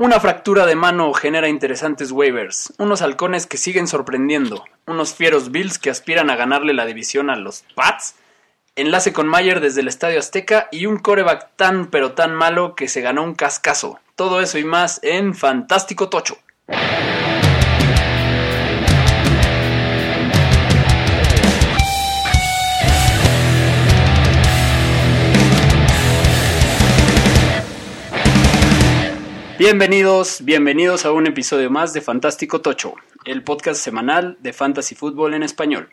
Una fractura de mano genera interesantes waivers, unos halcones que siguen sorprendiendo, unos fieros Bills que aspiran a ganarle la división a los Pats, enlace con Mayer desde el Estadio Azteca y un coreback tan pero tan malo que se ganó un cascazo. Todo eso y más en Fantástico Tocho. Bienvenidos, bienvenidos a un episodio más de Fantástico Tocho, el podcast semanal de Fantasy Fútbol en español.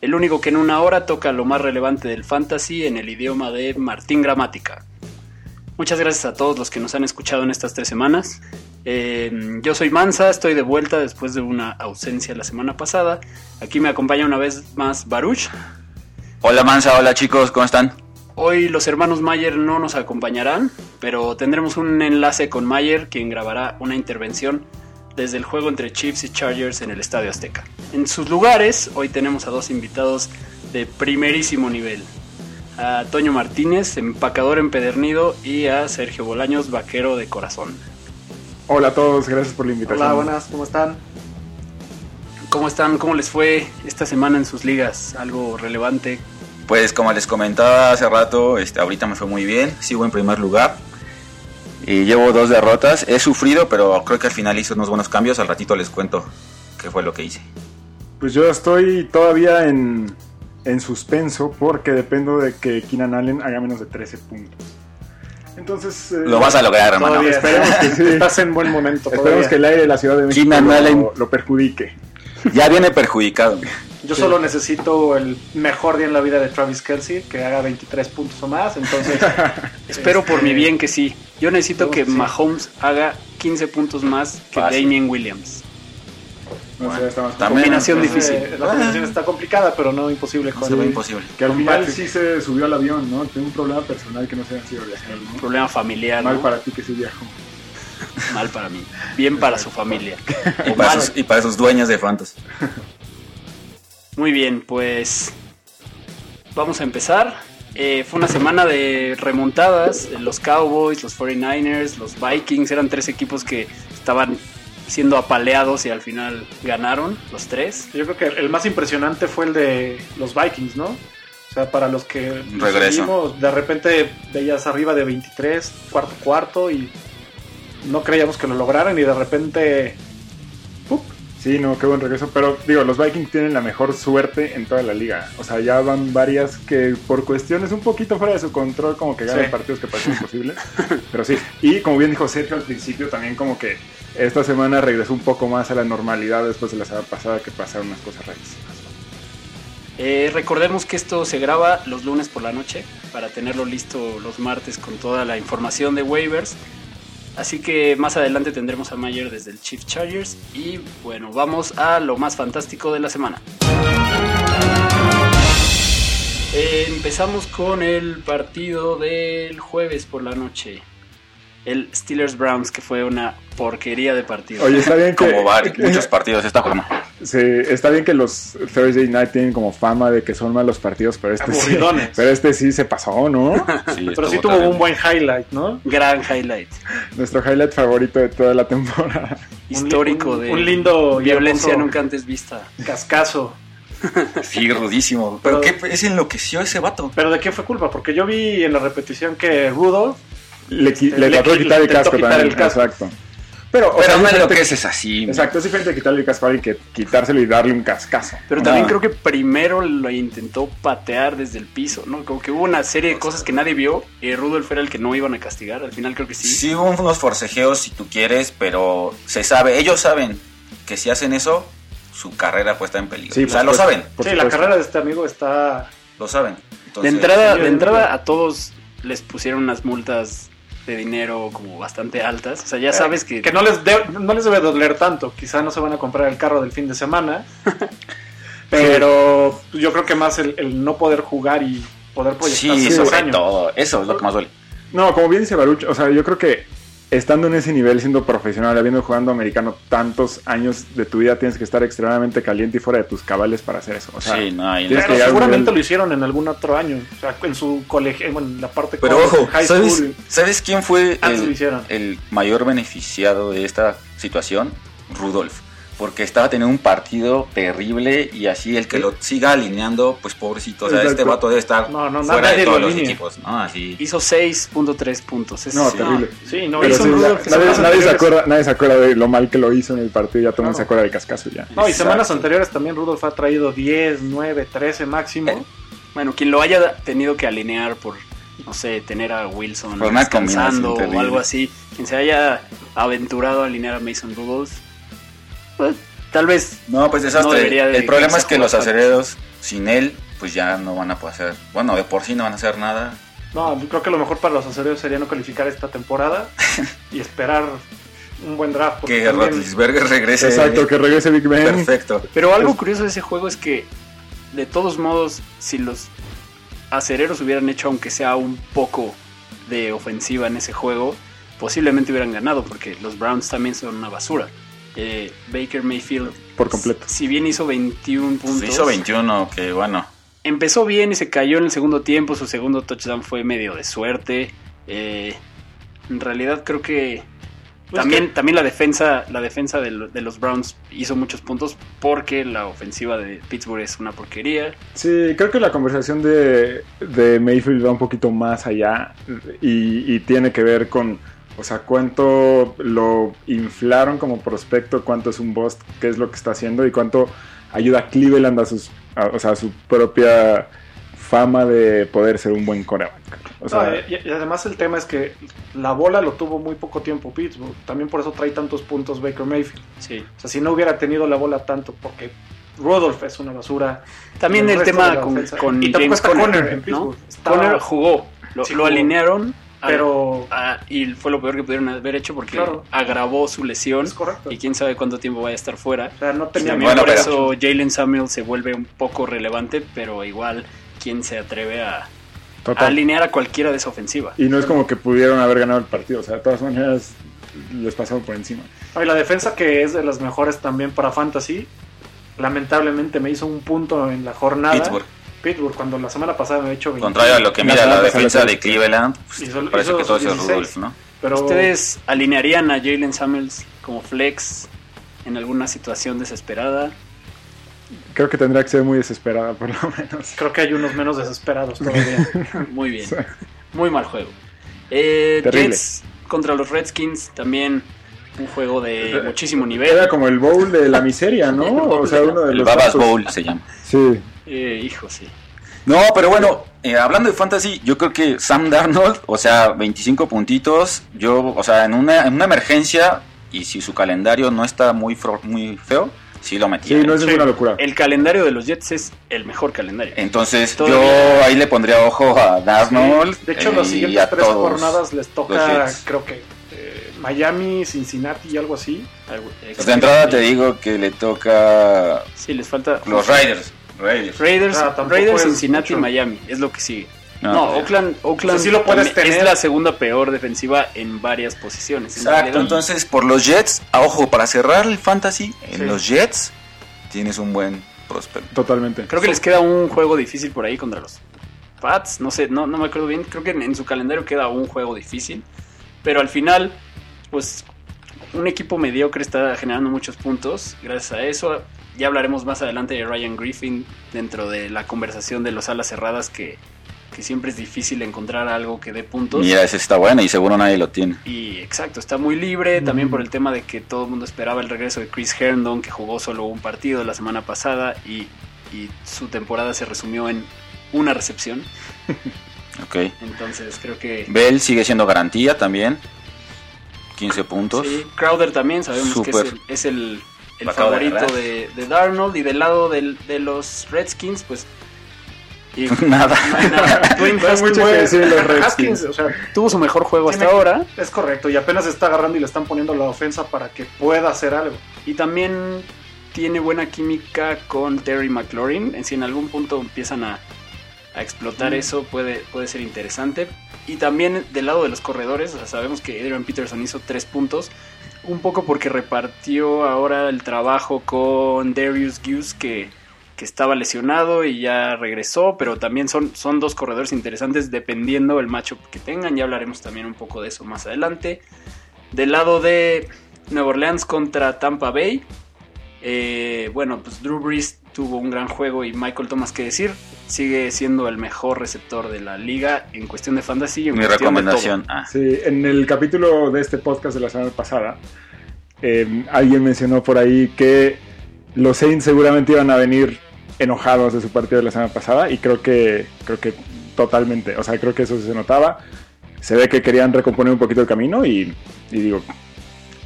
El único que en una hora toca lo más relevante del fantasy en el idioma de Martín Gramática. Muchas gracias a todos los que nos han escuchado en estas tres semanas. Eh, yo soy Mansa, estoy de vuelta después de una ausencia la semana pasada. Aquí me acompaña una vez más Baruch. Hola Mansa, hola chicos, ¿cómo están? Hoy los hermanos Mayer no nos acompañarán, pero tendremos un enlace con Mayer, quien grabará una intervención desde el juego entre Chiefs y Chargers en el Estadio Azteca. En sus lugares, hoy tenemos a dos invitados de primerísimo nivel. A Toño Martínez, empacador empedernido, y a Sergio Bolaños, vaquero de corazón. Hola a todos, gracias por la invitación. Hola, buenas, ¿cómo están? ¿Cómo están? ¿Cómo les fue esta semana en sus ligas? ¿Algo relevante? Pues como les comentaba hace rato, este, ahorita me fue muy bien, sigo en primer lugar. Y llevo dos derrotas, he sufrido, pero creo que al final hice unos buenos cambios, al ratito les cuento qué fue lo que hice. Pues yo estoy todavía en, en suspenso porque dependo de que Keenan Allen haga menos de 13 puntos. Entonces... eh, Lo vas a lograr, hermano. Esperemos que sí. Estás en buen momento. Esperemos todavía. que el aire de la Ciudad de México lo, lo perjudique. Ya viene perjudicado. Yo solo necesito el mejor día en la vida de Travis Kelsey, que haga 23 puntos o más. Entonces, Espero por mi bien que sí. Yo necesito que sí. Mahomes haga 15 puntos más que Fácil. Damien Williams. No sé, está más También. Combinación entonces, difícil. eh, la combinación está complicada, pero no imposible. No ve imposible. Que al Con final Patrick. sí se subió al avión, ¿no? Tiene un problema personal que no se ha sido ¿no? Problema familiar, Mal ¿no? para ti que sí viajó. Mal para mí. Bien para su familia. Y para, sus, y para sus dueños de Fantasy. Muy bien, pues vamos a empezar. Eh, fue una semana de remontadas. Los Cowboys, los 49ers, los Vikings eran tres equipos que estaban siendo apaleados y al final ganaron los tres. Yo creo que el más impresionante fue el de los Vikings, ¿no? O sea, para los que Regreso. seguimos, de repente veías arriba de 23, cuarto cuarto, y no creíamos que lo lograran, y de repente... ¡pup! Sí, no, qué buen regreso. Pero digo, los Vikings tienen la mejor suerte en toda la liga. O sea, ya van varias que por cuestiones un poquito fuera de su control, como que ganan Sí. partidos que parecen imposibles. Pero sí. Y como bien dijo Sergio al principio, también como que esta semana regresó un poco más a la normalidad después de la semana pasada que pasaron unas cosas rarísimas. Eh, recordemos que esto se graba los lunes por la noche para tenerlo listo los martes con toda la información de waivers. Así que más adelante tendremos a Mayer desde el Chief Chargers. Y bueno, vamos a lo más fantástico de la semana. Empezamos con el partido del jueves por la noche. El Steelers Browns, que fue una porquería de partido. Oye, está bien que... Como varios, muchos partidos de esta forma. Sí, está bien que los Thursday Night tienen como fama de que son malos partidos, pero este sí, pero este sí se pasó, ¿no? Sí, Pero sí tuvo un buen highlight, ¿no? Gran highlight. Nuestro highlight favorito de toda la temporada. Histórico un, de un lindo violencia hermoso nunca antes vista. cascazo. Sí, rudísimo. Pero, Pero- ¿qué es enloqueció ese vato? Pero ¿de qué fue culpa? Porque yo vi en la repetición que Rudolph Le, le le trató de qui- quitar el casco quitar también. el casco. Exacto. Pero, o Pero sea, no lo que es, es así. Exacto, es diferente quitarle el casco a alguien que quitárselo y darle un cascazo. Pero No. también creo que primero lo intentó patear desde el piso, ¿no? Como que hubo una serie de cosas que nadie vio y Rudolf era el que no iban a castigar. Al final creo que sí. Sí hubo unos forcejeos si tú quieres, pero se sabe, ellos saben que si hacen eso, su carrera puede estar en peligro. Sí, o sea, lo saben, sí, la carrera de este amigo está... lo saben. de entrada, sí, de entrada a todos les pusieron unas multas de dinero como bastante altas. O sea, ya sabes que, Que no les, de- no les debe doler tanto. Quizá no se van a comprar el carro del fin de semana. pero yo creo que más el, el no poder jugar y poder proyectar sí, esos sobre años. todo, eso es lo que más duele. No, como bien dice Baruch, o sea, yo creo que estando en ese nivel, siendo profesional, habiendo jugando americano tantos años de tu vida, tienes que estar extremadamente caliente y fuera de tus cabales para hacer eso. O sea, Sí, no, Pero un seguramente nivel- lo hicieron en algún otro año. O sea, en su colegio, bueno, en la parte Pero college, ojo, high ¿sabes, school. ¿sabes quién fue el, el mayor beneficiado de esta situación? Rudolf. Porque estaba teniendo un partido terrible y así el que lo siga alineando, pues pobrecito. O sea, Exacto. este vato debe estar No, no, fuera de todos los equipos. ¿no? Así. Hizo 6.3 puntos. Es- No, sí. terrible. Sí, no, Pero hizo sí, un la- Rudolph que nadie, se acuerda, nadie se acuerda de lo mal que lo hizo en el partido, ya todo el mundo se acuerda del cascazo ya. No, y Exacto. semanas anteriores también Rudolf ha traído 10, 9, 13 máximo. Eh, Bueno, quien lo haya tenido que alinear por, no sé, tener a Wilson descansando o algo así, quien se haya aventurado a alinear a Mason Rudolph, pues, tal vez No, pues desastre. el problema es que los acereros, sin él, pues ya no van a poder hacer. Bueno, de por sí no van a hacer nada. No, yo creo que lo mejor para los acereros sería no calificar esta temporada y esperar un buen draft. Que también- regrese. Exacto, que regrese Big Ben. Perfecto. Pero algo curioso de ese juego es que, de todos modos, si los acereros hubieran hecho, aunque sea un poco de ofensiva en ese juego, posiblemente hubieran ganado, porque los Browns también son una basura. Eh, Baker Mayfield, Por completo. si bien hizo 21 Pues puntos, hizo 21, que bueno. empezó bien y se cayó en el segundo tiempo. Su segundo touchdown fue medio de suerte. Eh, en realidad creo que Pues también, que- también la defensa, la defensa de, lo- de los Browns hizo muchos puntos porque la ofensiva de Pittsburgh es una porquería. Sí, creo que la conversación de, de Mayfield va un poquito más allá y, y tiene que ver con, o sea, cuánto lo inflaron como prospecto, cuánto es un bust, qué es lo que está haciendo y cuánto ayuda a Cleveland a, sus, a- o sea, a su propia fama de poder ser un buen coreback. O sea, No, y, y además el tema es que la bola lo tuvo muy poco tiempo Pittsburgh. También por eso trae tantos puntos Baker Mayfield. Sí. O sea, si no hubiera tenido la bola tanto, porque Rudolph es una basura. También el tema con, con Y tampoco James está Conner, Conner en ¿no? Conner jugó, lo, Sí lo jugó. alinearon, Pero a- y fue lo peor que pudieron haber hecho porque Claro. agravó su lesión es correcto. y quién sabe cuánto tiempo vaya a estar fuera. O sea, no Y tenía también Bueno, por pero- eso Jalen Samuel se vuelve un poco relevante, pero igual, ¿quién se atreve a, alinear a cualquiera de esa ofensiva? Y no es como que pudieron haber ganado el partido, o sea, de todas maneras les pasaron por encima. No, y la defensa que es de las mejores también para Fantasy, lamentablemente me hizo un punto en la jornada. Pittsburgh. Pittsburgh, cuando la semana pasada me he hecho 20. Contrario a lo que mira la defensa de Cleveland, pues, Hizo- parece hizo que todo es el 16. Rudolph, ¿no? Pero ¿Ustedes alinearían a Jalen Samuels como flex en alguna situación desesperada? Creo que tendría que ser muy desesperada, por lo menos. creo que hay unos menos desesperados todavía. Muy bien, muy mal juego. Eh, Terrible. Jets contra los Redskins, también un juego de muchísimo Era nivel. como el bowl de la miseria, ¿no? O sea, uno de El los Babas Bowl se llama. Sí. Eh, hijo, sí. No, pero bueno, eh, hablando de fantasy, yo creo que Sam Darnold, o sea, 25 puntitos, yo, o sea, en una, en una emergencia, y si su calendario no está muy, muy feo, sí lo metía. Sí, no es Sí. ninguna locura. El calendario de los Jets es el mejor calendario. Entonces, Todavía. yo ahí le pondría ojo a Darnold. De hecho, eh, las siguientes tres todos. jornadas les toca, creo que eh, Miami, Cincinnati y algo así. Pues de entrada te digo que le toca Sí, les falta. los Raiders. Raiders. Raiders, Ah, Raiders, Cincinnati y mucho. Miami. Es lo que sigue. No, No, Oakland, Oakland O sea, sí lo puedes tener. es la segunda peor defensiva en varias posiciones. Exacto, entonces por los Jets, a ojo, para cerrar el fantasy, en Sí. los Jets tienes un buen prospecto. Totalmente. Creo que les queda un juego difícil por ahí contra los Pats. No sé, no, no me acuerdo bien. Creo que en, en su calendario queda un juego difícil. Pero al final, pues un equipo mediocre está generando muchos puntos. Gracias a eso. Ya hablaremos más adelante de Ryan Griffin dentro de la conversación de los alas cerradas que, que siempre es difícil encontrar algo que dé puntos. Mira, ese está bueno y seguro nadie lo tiene. Y exacto, está muy libre, también por el tema de que todo el mundo esperaba el regreso de Chris Herndon, que jugó solo un partido la semana pasada y, y su temporada se resumió en una recepción. Ok. Entonces creo que... Bell sigue siendo garantía también. 15 puntos. Sí, Crowder también, sabemos que es el, es el, el Lo acabo de favorito de, de Darnold y del lado del- de los Redskins, pues... y- Nada. no hay nada. Dwayne No hay Haskins mucho que decir de los Redskins. Haskins, o sea, tuvo su mejor juego hasta ahora es correcto. Y apenas está agarrando y le están poniendo la ofensa para que pueda hacer algo. Y también tiene buena química con Terry McLaurin. En si en algún punto empiezan a, a explotar eso puede, puede ser interesante. Y también del lado de los corredores, o sea, sabemos que Adrian Peterson hizo tres puntos, un poco porque repartió ahora el trabajo con Darius Hughes que, que estaba lesionado y ya regresó, pero también son, son dos corredores interesantes dependiendo el matchup que tengan, ya hablaremos también un poco de eso más adelante. Del lado de Nueva Orleans contra Tampa Bay, eh, bueno, pues Drew Brees tuvo un gran juego y Michael Thomas, que decir, sigue siendo el mejor receptor de la liga en cuestión de fantasy. y en Mi cuestión de recomendación. todo. ah, Sí, en el capítulo de este podcast de la semana pasada, eh, alguien mencionó por ahí que los Saints seguramente iban a venir enojados de su partido de la semana pasada y creo que creo que totalmente, o sea, creo que eso se notaba. Se ve que querían recomponer un poquito el camino y, y digo,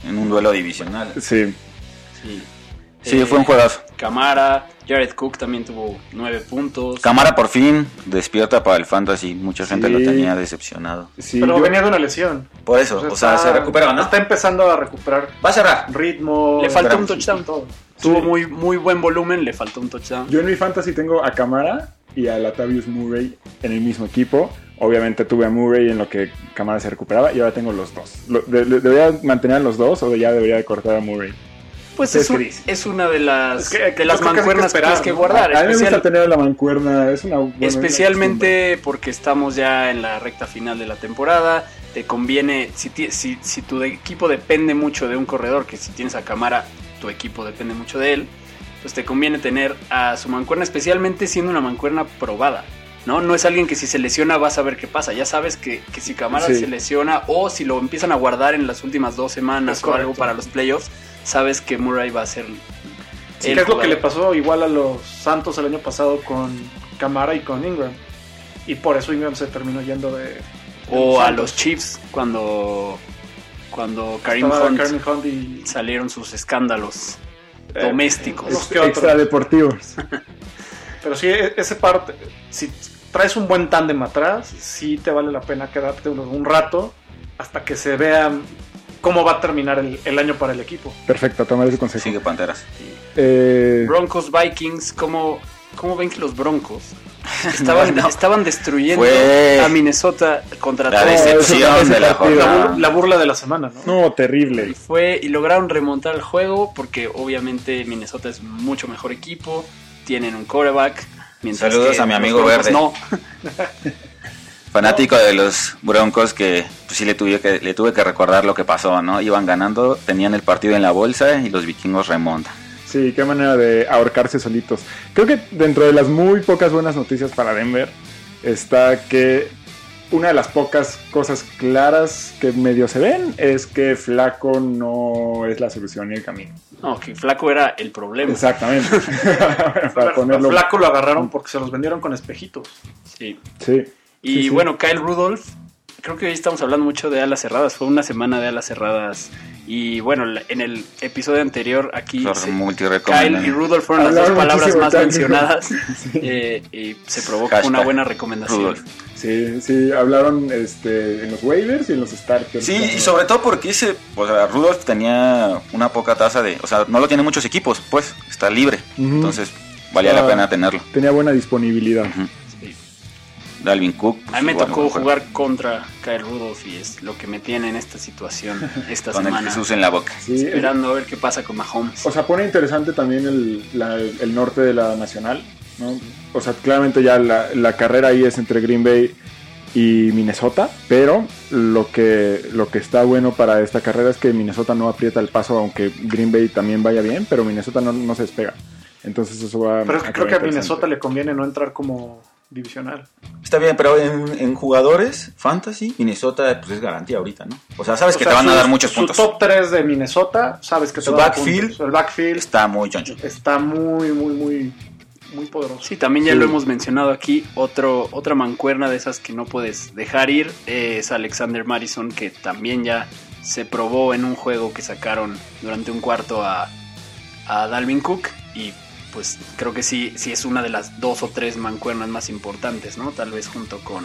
en un duelo divisional. sí, Sí. Sí, Eh, fue un juegazo. Camara, Jared Cook también tuvo nueve puntos. Cámara por fin despierta para el fantasy. Mucha gente Sí. lo tenía decepcionado. sí, Pero yo- venía de una lesión. Por eso, o sea, está- se recuperó, ¿no? Está empezando a recuperar Va a cerrar. ritmo. Le faltó un touchdown. todo. Tuvo muy, muy buen volumen, le faltó un touchdown. Yo en mi fantasy tengo a Camara y a Latavius Murray en el mismo equipo. Obviamente tuve a Murray en lo que Camara se recuperaba y ahora tengo los dos. ¿Debería mantener a los dos o ya debería de cortar a Murray? Pues ¿Ustedes es, un- una de las, Es que- de yo las que que mancuernas que tienes que guardar. a mí me gusta tener la mancuerna, es una buena especialmente porque estamos ya en la recta final de la temporada. Te conviene, si, ti- si, si tu de- equipo depende mucho de un corredor, que si tienes a Camara, tu equipo depende mucho de él, pues te conviene tener a su mancuerna, especialmente siendo una mancuerna probada. ¿No? no es alguien que si se lesiona vas a ver qué pasa. Ya sabes que, que si Camara Sí. se lesiona o si lo empiezan a guardar en las últimas dos semanas Es o algo para los playoffs, sabes que Murray va a ser Sí, el es lo que le pasó igual a los Santos el año pasado con Camara y con Ingram. Y por eso Ingram se terminó yendo de. de O a los Chiefs cuando, cuando Karim Hunt Kareem Hunt y. salieron sus escándalos eh, domésticos. unos que Ex- otros. extra deportivos. Pero sí, e- ese parte. Si traes un buen tándem atrás, sí te vale la pena quedarte un, un rato hasta que se vea cómo va a terminar el, el año para el equipo. Perfecto, tomar ese consejo. Sigue Panteras. Eh, Broncos Vikings, ¿cómo, ¿cómo ven que los Broncos estaban, No, no. estaban destruyendo Fue- a Minnesota contra La decepción de la jornada. burla de la semana, ¿no? no, terrible. Y fue y lograron remontar el juego porque obviamente Minnesota es mucho mejor equipo, tienen un quarterback. Mientras Saludos a mi amigo Broncos Verde. No, Fanático de los Broncos que pues, sí le tuve que le tuve que recordar lo que pasó, ¿no? Iban ganando, tenían el partido en la bolsa y los vikingos remontan. Sí, qué manera de ahorcarse solitos. Creo que dentro de las muy pocas buenas noticias para Denver está que una de las pocas cosas claras que medio se ven es que Flaco no es la solución ni el camino. no, que Flaco era el problema. Exactamente. para ponerlo. Flaco lo agarraron porque se los vendieron con espejitos. Sí. Sí. Y Sí, sí. bueno, Kyle Rudolph, creo que hoy estamos hablando mucho de alas cerradas, fue una semana de alas cerradas. Y bueno, en el episodio anterior aquí se- Kyle y Rudolph fueron las dos palabras más mencionadas eh, y se probó Hashtag una buena recomendación. Rudolph. Sí, sí, hablaron este, en los waivers y en los starters. Sí, y sobre todo porque ese, o sea, Rudolph tenía una poca tasa de, o sea, no lo tienen muchos equipos, pues, está libre. Entonces, valía Ah. la pena tenerlo. Tenía buena disponibilidad. Sí. Dalvin Cook. A mí me igual, tocó jugar contra Kyle Rudolph y es lo que me tiene en esta situación esta con el semana. Jesús en la boca. Sí, Esperando a ver qué pasa con Mahomes. O sea, pone interesante también el, la- el norte de la nacional, ¿no? O sea, claramente ya la, la carrera ahí es entre Green Bay y Minnesota, pero lo que, lo que está bueno para esta carrera es que Minnesota no aprieta el paso, aunque Green Bay también vaya bien, pero Minnesota no, no se despega. Entonces eso va Pero es que creo que a. Minnesota le conviene no entrar como divisional. Está bien, pero en, en jugadores, fantasy, Minnesota pues es garantía ahorita, ¿no? O sea, sabes O que sea, te van a su- dar muchos su puntos. top 3 de Minnesota, sabes que te Su backfield puntos. El backfield Está muy choncho. está muy, muy, muy, muy poderoso. Sí, también ya Sí. lo hemos mencionado aquí. Otro, otra mancuerna de esas que no puedes dejar ir es Alexander Madison, que también ya se probó en un juego que sacaron durante un cuarto a, a Dalvin Cook. Y pues creo que sí, sí es una de las dos o tres mancuernas más importantes, ¿no? Tal vez junto con,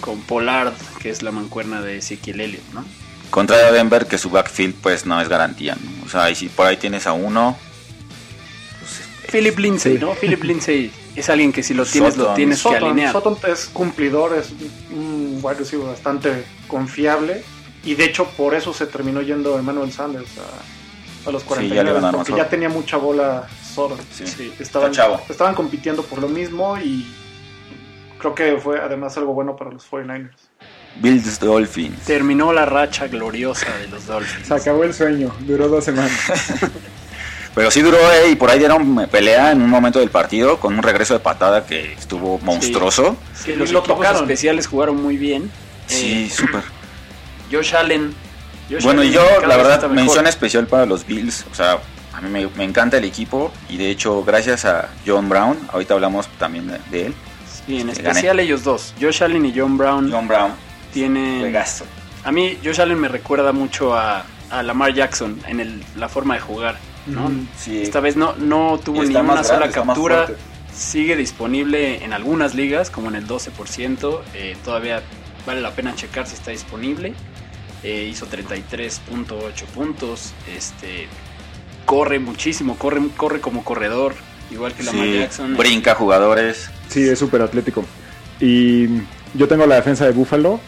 con Pollard, que es la mancuerna de Ezequiel Elliott, ¿no? Contrario a Denver, que su backfield pues no es garantía, ¿no? O sea, y si por ahí tienes a uno, pues, Philip Lindsay, Sí. ¿no? Philip Lindsay es alguien que si lo tienes, lo Sutton. tienes que Sutton, alinear. Sutton es cumplidor, es un wide receiver bastante confiable. Y de hecho, por eso se terminó yendo Emmanuel Sanders a, a los Sí, 49, ya le ganaron porque a ya tenía mucha bola Sí. Sí. Estaban, chavo. estaban compitiendo por lo mismo y creo que fue además algo bueno para los 49ers. Bills Dolphins. Terminó la racha gloriosa de los Dolphins. Se acabó el sueño, duró dos semanas. Pero sí duró eh, y por ahí dieron pelea en un momento del partido con un regreso de patada que estuvo monstruoso. Sí, los lo equipos tocaron. especiales jugaron muy bien. Sí, Eh, súper. Josh Allen. Josh Bueno, y yo, la verdad, mención especial para los Bills. O sea, a mí me, me encanta el equipo y de hecho, gracias a John Brown, ahorita hablamos también de, de él. Sí, en Este, especial ellos dos. Josh Allen y John Brown John Brown, tienen... juegazo. A mí Josh Allen me recuerda mucho a, a Lamar Jackson en el- la forma de jugar. ¿no? Sí. Esta vez no, no tuvo ni una sola captura. Sigue disponible en algunas ligas, como en el 12%. eh, todavía vale la pena checar si está disponible. Eh, hizo 33.8 puntos. Este, corre muchísimo, corre, corre como corredor, igual que Lamar Sí, Jackson. brinca jugadores. Sí, es súper atlético. Y yo tengo la defensa de Buffalo.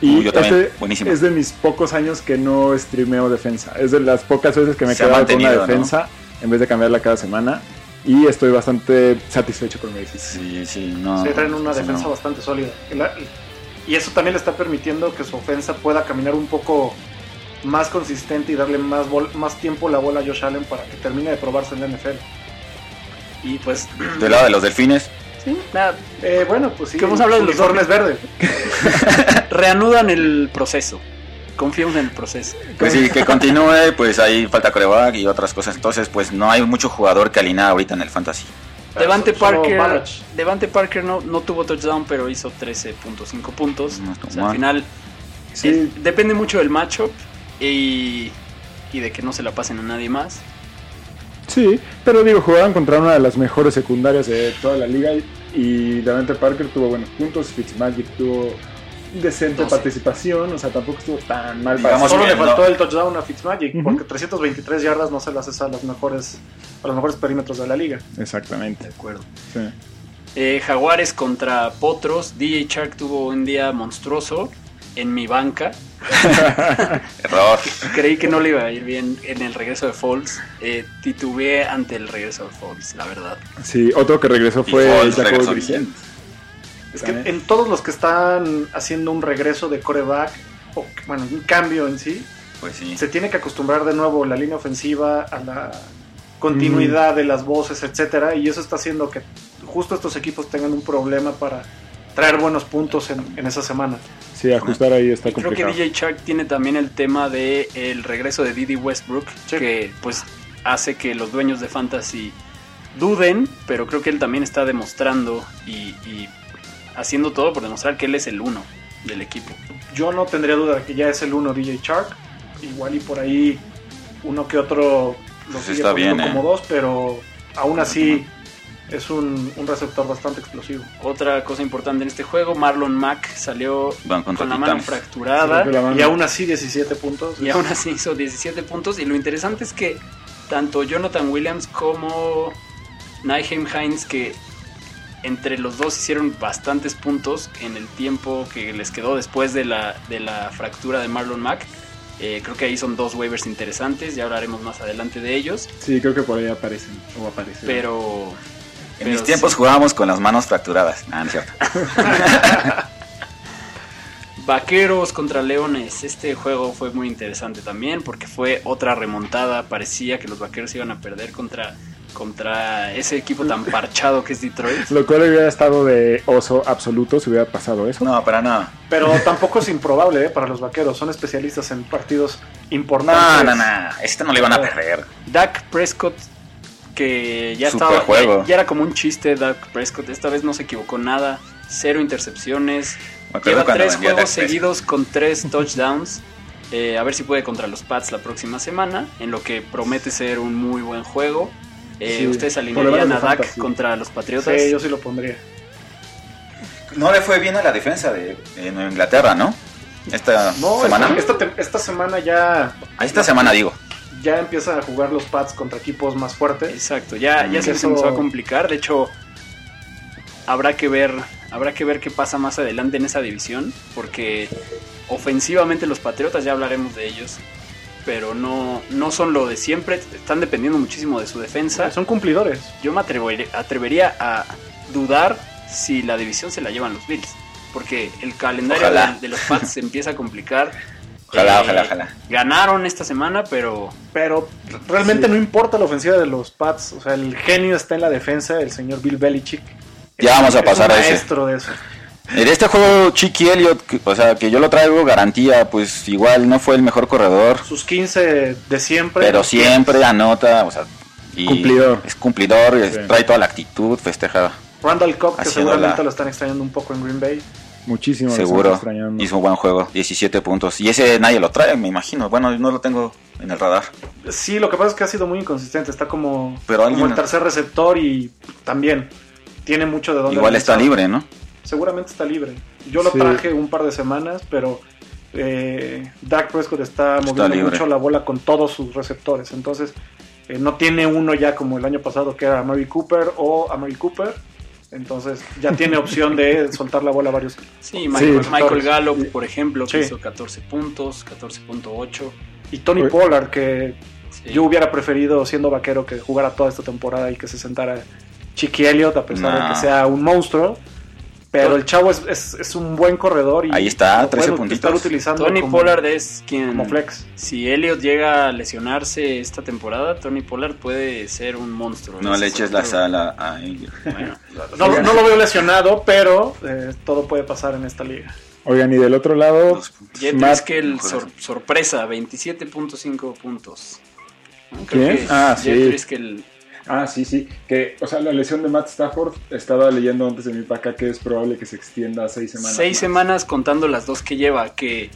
Y Uh, yo también, este buenísimo. es de mis pocos años que no streameo defensa. Es de las pocas veces que me he quedado con ¿no? defensa en vez de cambiarla cada semana. Y estoy bastante satisfecho con mi decisión. Sí, sí, no. Sí, traen una sí, defensa no. bastante sólida. La- Y eso también le está permitiendo que su ofensa pueda caminar un poco más consistente y darle más, bol- más tiempo la bola a Josh Allen para que termine de probarse en la NFL. Y pues, Del lado de los delfines, sí, nada, Eh, bueno, pues sí. ¿Qué hemos hablado de los uniformes verdes. reanudan el proceso. Confiamos en el proceso. pues sí, que continúe, pues ahí falta coreback y otras cosas. Entonces, pues no hay mucho jugador que alinear ahorita en el fantasy. Devante Parker. Devante Parker no, no tuvo touchdown, pero hizo 13.5 puntos. No está O sea, al final Sí, eh, depende mucho del matchup y, y de que no se la pasen a nadie más. sí, pero digo, jugaban contra una de las mejores secundarias de toda la liga. Y, Davante Parker tuvo buenos puntos. Fitzmagic tuvo decente participación. O sea, tampoco estuvo tan mal para Solo le faltó ¿no? el touchdown a Fitzmagic, Ujú. porque 323 yardas no se las hace a los mejores, a los mejores perímetros de la liga. Exactamente. De acuerdo. sí. Eh, Jaguares contra Potros. DJ Shark tuvo un día monstruoso en mi banca. Error. Creí que no le iba a ir bien en el regreso de Falls. Eh, titubeé ante el regreso de Falls, la verdad. Sí, otro que regresó fue regresó Brissett. Es que en todos los que están haciendo un regreso de coreback, o bueno, un cambio en sí, Pues sí. se tiene que acostumbrar de nuevo la línea ofensiva a la continuidad de las voces, etcétera, y eso está haciendo que justo estos equipos tengan un problema para traer buenos puntos en, en esa semana. Sí, ajustar ahí está Y creo que complicado. DJ Shark tiene también el tema de el regreso de Didi Westbrook, Sí. que pues hace que los dueños de Fantasy duden, pero creo que él también está demostrando y, y haciendo todo por demostrar que él es el uno del equipo. Yo no tendría duda de que ya es el uno DJ Shark, igual y por ahí uno que otro lo Pues sigue está ¿eh? como dos, pero aún así es un, un receptor bastante explosivo. Otra cosa importante en este juego, Marlon Mack salió Van con la mano fracturada. Sí, la mano. Y aún así 17 puntos. Y aún así hizo 17 puntos. Y lo interesante es que tanto Jonathan Williams como Nyheim Hines, que entre los dos hicieron bastantes puntos en el tiempo que les quedó después de la, de la fractura de Marlon Mack. Eh, creo que ahí son dos waivers interesantes, ya hablaremos más adelante de ellos. Sí, creo que por ahí aparecen. O aparecen. Pero. En mis tiempos sí. jugábamos con las manos fracturadas. Ah, no es cierto. Vaqueros contra Leones. Este juego fue muy interesante también porque fue otra remontada. Parecía que los vaqueros iban a perder contra, contra ese equipo tan parchado que es Detroit. Lo cual hubiera estado de oso absoluto si hubiera pasado eso. No, para nada. Pero tampoco es improbable ¿eh? para los vaqueros. Son especialistas en partidos No, importantes. no, no. Este no le iban a perder. Dak Prescott, que ya Super estaba. juego. Ya, ya era como un chiste, Dak Prescott. Esta vez no se equivocó nada. Cero intercepciones. Lleva tres juegos seguidos con tres touchdowns. Eh, a ver si puede contra los Pats la próxima semana. En lo que promete ser un muy buen juego. Eh, Sí, ¿Ustedes alinearían a Dak contra los Patriotas? Sí, yo sí lo pondría. No le fue bien a la defensa de, de Nueva Inglaterra, ¿no? Esta No, semana. Esta, esta, esta semana ya, A esta semana digo. Ya empiezan a jugar los Pats contra equipos más fuertes. Exacto, ya, ya se Eso- empezó a complicar. De hecho, habrá que ver, habrá que ver qué pasa más adelante en esa división, porque ofensivamente los Patriotas ya hablaremos de ellos, pero no, no son lo de siempre, están dependiendo muchísimo de su defensa. Son cumplidores. Yo me atrevería, atrevería a dudar si la división se la llevan los Bills, porque el calendario de, de los Pats se empieza a complicar. Ojalá, Eh, ojalá, ojalá. Ganaron esta semana, pero Pero realmente Sí. no importa la ofensiva de los Pats. O sea, el genio está en la defensa, el señor Bill Belichick. Ya vamos a Es un pasar a ese. maestro de eso. En este juego, Chiqui Elliott, o sea, que yo lo traigo garantía, pues igual no fue el mejor corredor, Sus 15 de siempre. pero siempre anota, o sea, y Cumplidor. Es cumplidor, Sí. trae toda la actitud, festeja, Randall Cobb, que seguramente la- lo están extrañando un poco en Green Bay. Muchísimo. seguro. Hizo un buen juego, 17 puntos. Y ese nadie lo trae, me imagino. Bueno, no lo tengo en el radar. Sí, lo que pasa es que ha sido muy inconsistente. Está como, Pero como el tercer receptor y también tiene mucho de dónde. Igual está libre, ¿no? Seguramente está libre. Yo lo Sí. traje un par de semanas, pero eh, Dak Prescott está moviendo libre. mucho la bola con todos sus receptores. Entonces, eh, no tiene uno ya como el año pasado que era Mary Cooper o a Mary Cooper. Entonces, ya tiene opción de soltar la bola a varios. sí, Michael, Sí. Michael Gallup, por ejemplo, que Sí. hizo 14 puntos, 14.8. Y Tony Uy. Pollard, que Sí. yo hubiera preferido siendo vaquero que jugara toda esta temporada y que se sentara Chiqui Elliott, a pesar de que sea un monstruo. Pero el chavo es, es, es un buen corredor y Ahí está, lo 13 pueden puntitos. estar utilizando Tony como, Pollard es quien... como flex. Si Elliot llega a lesionarse esta temporada, Tony Pollard puede ser un monstruo. No le es eches la sala a Elliott. Bueno, No, no lo veo lesionado, pero eh, todo puede pasar en esta liga. Oigan, y del otro lado, Matt- Driscoll, sor- sorpresa, 27.5 puntos. ¿Quién? que Ah, Jet sí. Driscoll- Ah, sí, sí. Que, o sea, la lesión de Matt Stafford, estaba leyendo antes de mi acá que es probable que se extienda a seis semanas. seis más. semanas contando las dos que lleva, que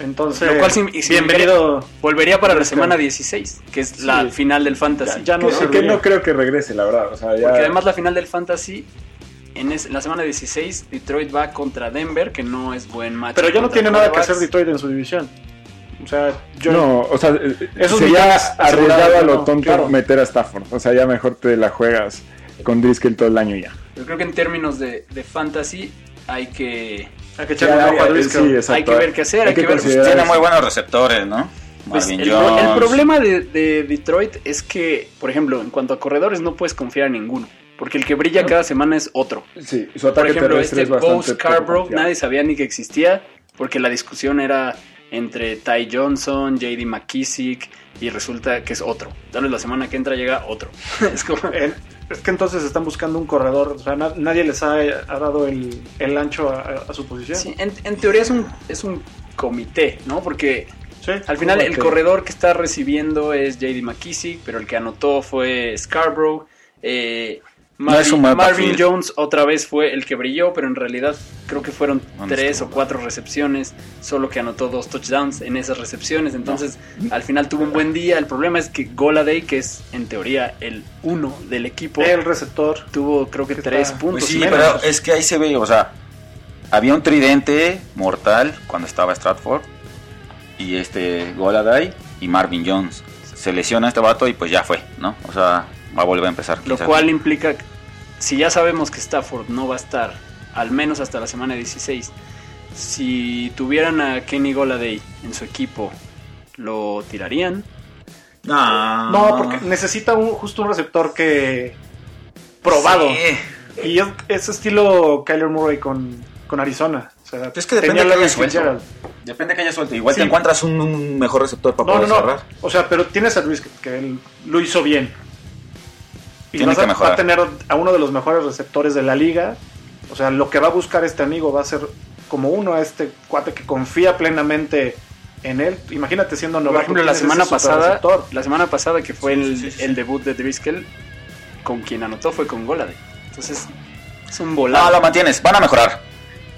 Entonces, Lo cual bienvenido. volvería para la semana 16, que es la final del Fantasy. Ya- ya no Que, se que no creo que regrese, la verdad. O sea, ya. Porque además la final del Fantasy, en es- la semana 16, Detroit va contra Denver, que no es buen match. Pero ya no tiene nada que hacer Detroit en su división. O sea, yo no, o sea, eh, Esos sería arriesgado a lo no, tonto claro. meter a Stafford. O sea, ya mejor te la juegas con Driscoll todo el año y ya. Yo creo que en términos de, de Fantasy hay que, hay que echarle un ojo a ya, Driscoll. sí, hay que ver qué hacer, hay que ver- Tiene eso. muy buenos receptores, ¿no? Pues, el, problema de, de Detroit es que, por ejemplo, en cuanto a corredores no puedes confiar en ninguno. Porque el que brilla cada semana es otro. Sí, su Por ataque ejemplo, terrestre este es Bo Scarborough, nadie sabía ni que existía, porque la discusión era entre Ty Johnson, JD McKissick, y resulta que es otro. Tal vez la semana que entra llega otro. es como... Eh, Es que entonces están buscando un corredor. O sea, na- nadie les ha, ha dado el, el ancho a, a su posición. Sí, en, en teoría es un, es un comité, ¿no? Porque Sí. al final el corredor que está recibiendo es JD McKissick, pero el que anotó fue Scarborough. Eh, Marvin. Jones otra vez fue el que brilló, pero en realidad creo que fueron ¿Dónde tres o cuatro recepciones, solo que anotó dos touchdowns en esas recepciones. Entonces, al final tuvo un buen día. El problema es que Goladay, que es en teoría el uno del equipo, El receptor. tuvo creo que Que tres está- puntos. Pues sí, menos. pero es que ahí se ve, o sea, había un tridente mortal cuando estaba Stratford y este Goladay y Marvin Jones. Se lesiona este vato y pues ya fue, ¿no? O sea, va a volver a empezar. Lo cual implica, que si ya sabemos que Stafford no va a estar, al menos hasta la semana 16, si tuvieran a Kenny Goladay en su equipo, ¿lo tirarían? No, No, porque necesita un, justo un receptor que. probado. Sí. Y es, es estilo Kyler Murray con, con Arizona. O sea, Es que depende tenía que haya suelto. Depende que haya suelto. Igual Sí. te encuentras un, un mejor receptor para No, no, poder no. cerrar. O sea, pero tienes a Luis que, que él lo hizo bien. Y Tiene vas que a, mejorar. va a tener a uno de los mejores receptores de la liga. O sea, lo que va a buscar este amigo va a ser como uno a este cuate que confía plenamente en él. Imagínate siendo novato. Por ejemplo, la semana pasada, la semana pasada que fue Sí, el, sí, sí, sí. el debut de Driscoll, con quien anotó fue con Goladay. Entonces, es un No, volado. lo mantienes. Van a mejorar.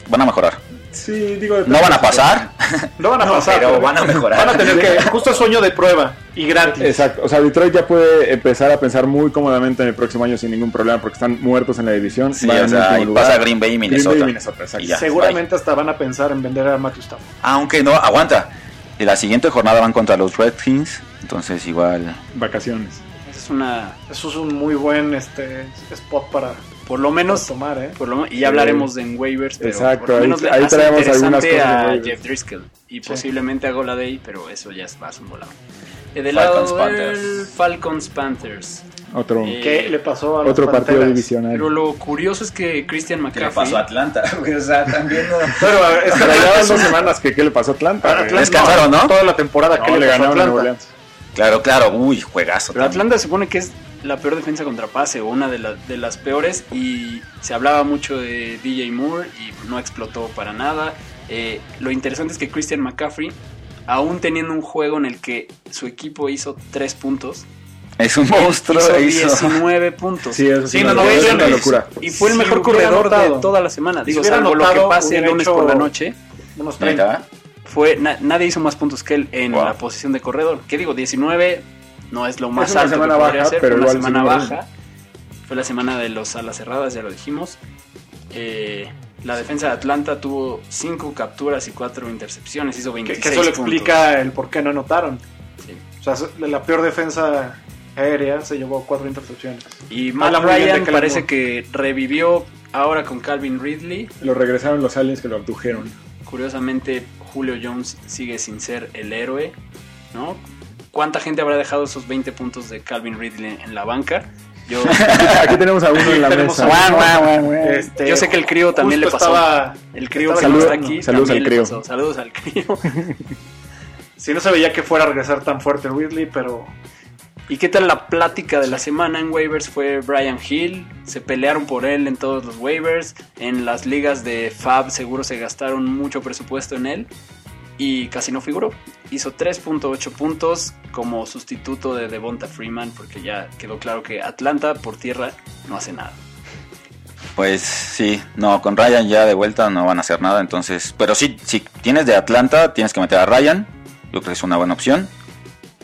Van a mejorar. Sí, digo. No van a pasar. No van a pasar, pero van a mejorar. Van a tener que. Justo es sueño de prueba y gratis. Exacto, o sea, Detroit ya puede empezar a pensar muy cómodamente en el próximo año sin ningún problema porque están muertos en la división. Sí, van o sea, lugar. pasa Green Bay y Green Minnesota. Bay y Minnesota, exacto. Y ya. Seguramente hasta van a pensar en vender a Matthew Stafford. Aunque no, aguanta. En la siguiente jornada van contra los Redskins. Entonces igual. Vacaciones. Es una... Eso es un muy buen este spot para, por lo menos, tomar, ¿eh? por lo, y ya hablaremos en waivers, pero Exacto, por lo menos ahí- ahí traemos algunas interesante cosas de a. Jeff Driscoll y Sí. posiblemente a Goladay, pero eso ya es más un volado. Eh, del Falcons, lado del Panthers. Falcons Panthers. Otro, Eh, ¿Qué le pasó a los otro partido Panteras? divisional. Pero lo curioso es que Christian ¿Qué le pasó a McCaffrey Atlanta? O sea, también no... Pero a- es que Atlanta van es dos semanas que qué le pasó a Atlanta. Atlanta- Descansaron, ¿no? Toda la temporada No, que le le ganaron a Nueva Atlanta. Orleans. Claro, claro. Uy, juegazo. Pero también. Atlanta se supone que es la peor defensa contra pase o una de, la- de las peores y se hablaba mucho de DJ Moore y no explotó para nada. Eh, lo interesante es que Christian McCaffrey, aún teniendo un juego en el que su equipo hizo 3 puntos, Es un monstruo. hizo hizo- 19 puntos. Sí, eso Sí, sí, no, una, no, es una locura. Y fue el Si mejor corredor de toda la semana. si Digo, hubiera salvo lo que pase el lunes hecho- por la noche. Unos 30. ¿Neta? Fue, na- nadie hizo más puntos que él en Wow. la posición de corredor. ¿Qué digo? 19 no es lo más alto que semana podría baja, ser. pero fue una igual semana sí, baja. Fue la semana de los alas cerradas, ya lo dijimos. Eh, la defensa de Atlanta tuvo 5 capturas y 4 intercepciones. Hizo Que, 26 que eso le explica el por qué no anotaron. Sí. O sea, la peor defensa aérea se llevó cuatro intercepciones. Y Matt Ryan parece que revivió ahora con Calvin Ridley. Lo regresaron los aliens que lo abdujeron. Curiosamente, Julio Jones sigue sin ser el héroe, ¿no? ¿Cuánta gente habrá dejado esos 20 puntos de Calvin Ridley en la banca? Yo, Aquí tenemos a uno en la mesa. a uno. Guau, guau, guau. Este, Yo sé que el crío también le pasó. estaba- el crío que está aquí. Saludos también al le crío. pasó. Saludos al crío. Si no se veía que fuera a regresar tan fuerte Ridley, pero ¿Y qué tal la plática de la semana en waivers? Fue Brian Hill, se pelearon por él en todos los waivers, en las ligas de Fab seguro se gastaron mucho presupuesto en él y casi no figuró. Hizo 3.8 puntos como sustituto de Devonta Freeman porque ya quedó claro que Atlanta por tierra no hace nada. Pues sí, no, con Ryan ya de vuelta no van a hacer nada, entonces, pero sí, si tienes de Atlanta, tienes que meter a Ryan, yo creo que es una buena opción,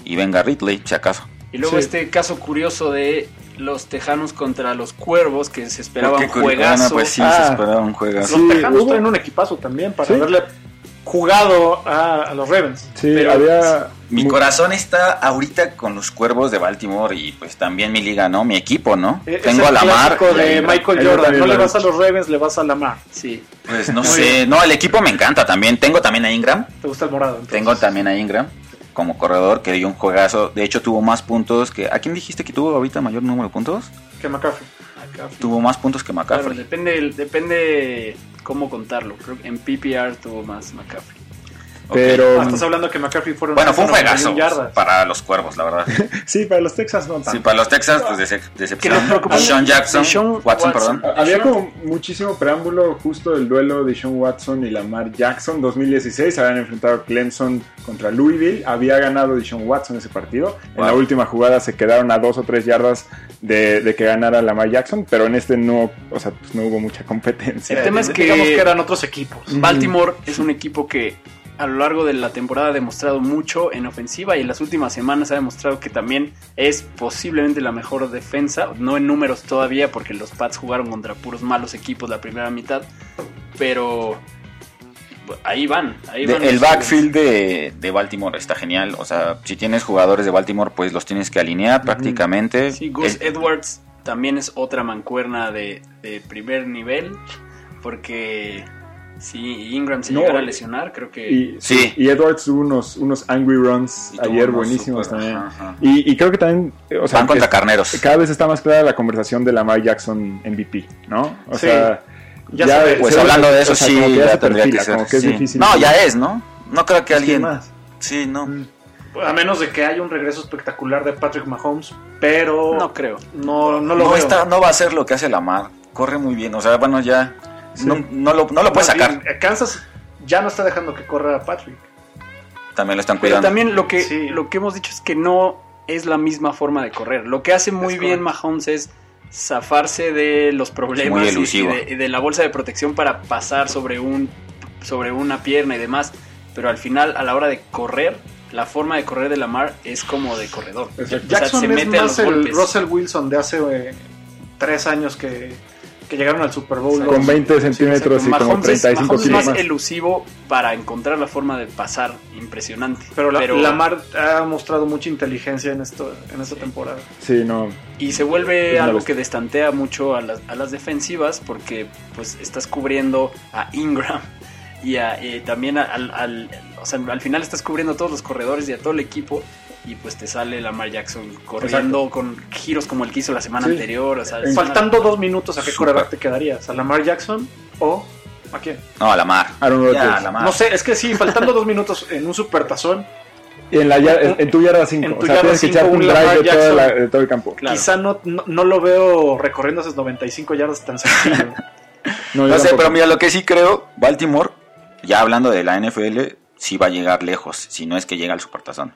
y venga Ridley, si acaso. Y luego Sí. este caso curioso de los Tejanos contra los Cuervos que se esperaba un Qué curi- juegazo. bueno, pues sí, Ah. se esperaba un juegazo. Sí, los Tejanos hubo- traen un equipazo también para Sí. haberle jugado a, a los Ravens. Sí, Pero- había. Mi corazón está ahorita con los Cuervos de Baltimore y pues también mi liga, ¿no? Mi equipo, ¿no? Es Tengo el a Lamar. de. Michael Jordan. No le vas a los Ravens, le vas a Lamar. Sí. Pues no sé, bien. no, el equipo me encanta también. Tengo también a Ingram. Te gusta el morado. entonces. Tengo también a Ingram como corredor que dio un juegazo. De hecho, tuvo más puntos que. ¿A quién dijiste que tuvo ahorita mayor número de puntos? Que McCaffrey. Tuvo más puntos que Claro, McCaffrey. depende, depende cómo contarlo. Creo que en PPR tuvo más McCaffrey. Pero. Ah, estás hablando que McCaffrey fueron Bueno, fue un 191 juegazo para los cuervos, la verdad. Sí, para los Texas no tanto. Sí, para los Texas, pues dece- Que nos decepción. preocupa- Sean Jackson, Deshaun Watson, Watson. perdón. Había como muchísimo preámbulo justo del duelo de Sean Watson y Lamar Jackson 2016. Habían enfrentado Clemson contra Louisville. Había ganado Deshaun Watson ese partido. En Wow. la última jugada se quedaron a dos o tres yardas de, de que ganara Lamar Jackson, pero en este no, o sea, pues no hubo mucha competencia. El tema es que- Digamos que eran otros equipos. Baltimore es un equipo que a lo largo de la temporada ha demostrado mucho en ofensiva y en las últimas semanas ha demostrado que también es posiblemente la mejor defensa, no en números todavía porque los Pats jugaron contra puros malos equipos la primera mitad, pero ahí van, ahí De- van. el backfield de, de Baltimore está genial. O sea, si tienes jugadores de Baltimore, pues los tienes que alinear prácticamente. Sí, Gus El- Edwards también es otra mancuerna de, de primer nivel porque si Ingram se No, llegara a lesionar, creo que... Y, Sí. y Edwards tuvo unos, unos angry runs ayer buenísimos super- también. ajá, ajá. Y, y creo que también, o sea, Van contra es- carneros. cada vez está más clara la conversación de Lamar Jackson MVP, ¿no? O Sí. sea, Ya. Pues hablando de eso, o sea, sí, ya se tendría que perfila, ser. como que es sí. difícil. No, ya es, ¿no? No creo que alguien. más. Sí, no. Mm. A menos de que haya un regreso espectacular de Patrick Mahomes, pero No creo. no, no lo No, veo. está, no va a ser lo que hace Lamar. Corre muy bien. O sea, bueno, ya. No, no lo, no lo puede Más sacar. bien, Kansas ya no está dejando que corra a Patrick. También lo están Pero cuidando. también lo que, Sí. lo que hemos dicho es que no es la misma forma de correr. Lo que hace muy Es bien correcto. Mahomes es zafarse de los problemas muy y- de, y de la bolsa de protección para pasar sobre un sobre una pierna y demás. Pero al final, a la hora de correr, la forma de correr de Lamar es como de corredor. Exacto. O sea, Jackson se es mete a más los el golpes. Russell Wilson de hace eh, tres años que, que llegaron al Super Bowl. Con 20 centímetros y como Mahomes es- 35 Mahomes es kilos más más. elusivo para encontrar la forma de pasar impresionante. Pero, la- Lamar ha mostrado mucha inteligencia en esto en esta temporada. Sí, no. Y se vuelve Es algo que destantea mucho a las, a las defensivas porque pues estás cubriendo a Ingram y a, eh, también al, al- o sea, al final estás cubriendo a todos los corredores y a todo el equipo y pues te sale Lamar Jackson corriendo con giros como el que hizo la semana Sí. anterior. O sea, una- Faltando dos minutos, ¿a qué coreback te quedarías? ¿A Lamar Jackson o a quién? No, a la mar. Aaron Ya, a la mar. No sé, es que sí, faltando dos minutos en un supertazón, Y en, la en, en tu yarda 5. En O sea, tienes que cinco, echarte un un drive Lamar de, toda la- Jackson. de todo el campo. Claro. quizá no, no, no lo veo recorriendo esas 95 yardas tan sencillo. No, sé, tampoco. pero mira, lo que sí creo, Baltimore, ya hablando de la NFL, sí va a llegar lejos, si no es que llega al Supertazón.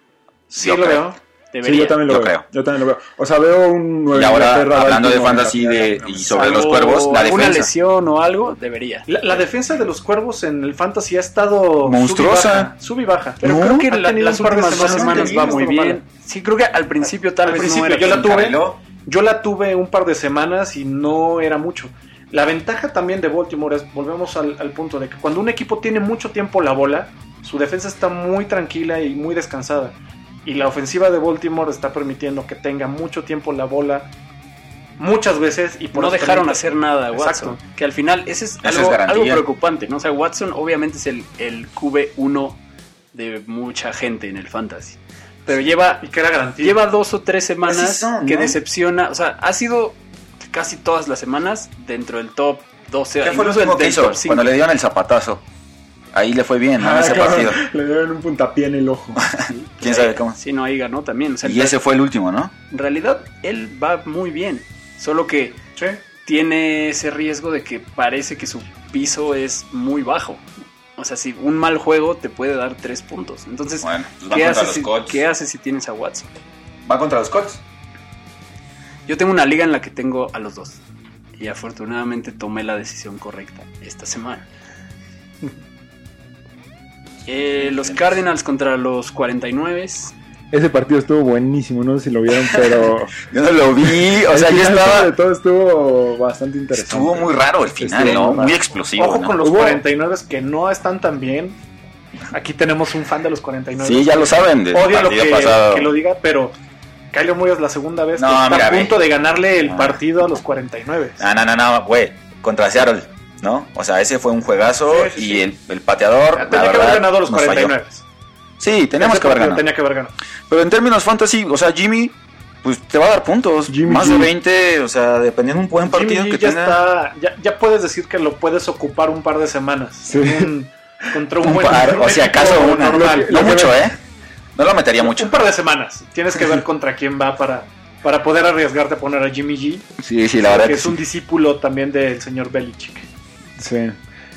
Sí, Yo lo creo. veo. Sí, debería. yo también lo Yo veo. creo. Yo también lo veo. O sea, veo un Nueva Y ahora, Inglaterra, hablando de fantasy de, y sobre los cuervos, la alguna defensa. lesión o algo, debería. La, la defensa de los cuervos en el fantasy ha estado Monstruosa. Sub y baja. Pero No, creo que la- las últimas dos semanas semanas va muy bien. Sí, creo que al principio tal Al vez principio no era yo la tuve. Yo la tuve un par de semanas y no era mucho. La ventaja también de Baltimore es, volvemos al, al punto de que cuando un equipo tiene mucho tiempo la bola, su defensa está muy tranquila y muy descansada. Y la ofensiva de Baltimore está permitiendo que tenga mucho tiempo la bola muchas veces y por no dejaron permite- hacer nada a Watson. Exacto. Que al final ese es algo, preocupante, ¿no? O sea, Watson obviamente es el, el QB1 de mucha gente en el fantasy. Pero lleva, Y que era garantía. lleva dos o tres semanas son, que ¿no? decepciona. O sea, ha sido casi todas las semanas dentro del top 12. ¿Qué fue lo incluso último que hizo? Cuando le dieron el zapatazo. Ahí le fue bien, ¿no? En Ah, ese cabrón, partido. Le dieron un puntapié en el ojo. ¿Quién sabe cómo? Sí, no, ahí ganó también. O sea, Y ese fue el último, ¿no? En realidad, él va muy bien. Solo que Sí. tiene ese riesgo de que parece que su piso es muy bajo. O sea, si un mal juego te puede dar tres puntos. Entonces, Bueno, pues va ¿qué, contra haces los si, Colts. ¿qué haces si tienes a Watson? Va contra los Colts. Yo tengo una liga en la que tengo a los dos. Y afortunadamente tomé la decisión correcta esta semana. Eh, los Cardinals contra los 49. Ese partido estuvo buenísimo, no sé si lo vieron, pero... Yo no lo vi, o sea, yo estaba... De todo estuvo bastante interesante. Estuvo muy raro el final, Estuvo ¿no? muy explosivo, Ojo ¿no? con los Hubo- 49 que no están tan bien. Aquí tenemos un fan de los 49. Sí, ya lo saben Odio lo que, que lo diga, pero Kyler Murray es la segunda vez No, que está mira, a ve. punto de ganarle el Ah. partido a los 49. Ah, no, no, no, güey. Contra Seattle, ¿no? O sea, ese fue un juegazo Sí, sí, y. El, el pateador. la Tenía que haber ganado a los nos falló. 49. Sí, teníamos que haber ganado. Tenía que haber ganado. Pero en términos fantasy, o sea, Jimmy, pues te va a dar puntos. Jimmy Más G. de 20, o sea, dependiendo de un buen partido Jimmy que ya, tenga. está, ya, ya puedes decir que lo puedes ocupar un par de semanas. Sí. un- contra un, Un buen par, o si acaso una. normal. No mucho, ¿eh? No lo metería mucho. Un par de semanas. Tienes que ver contra quién va para, para poder arriesgarte a poner a Jimmy G. Sí, sí, la verdad que es un sí. discípulo también del señor Belichick. Sí.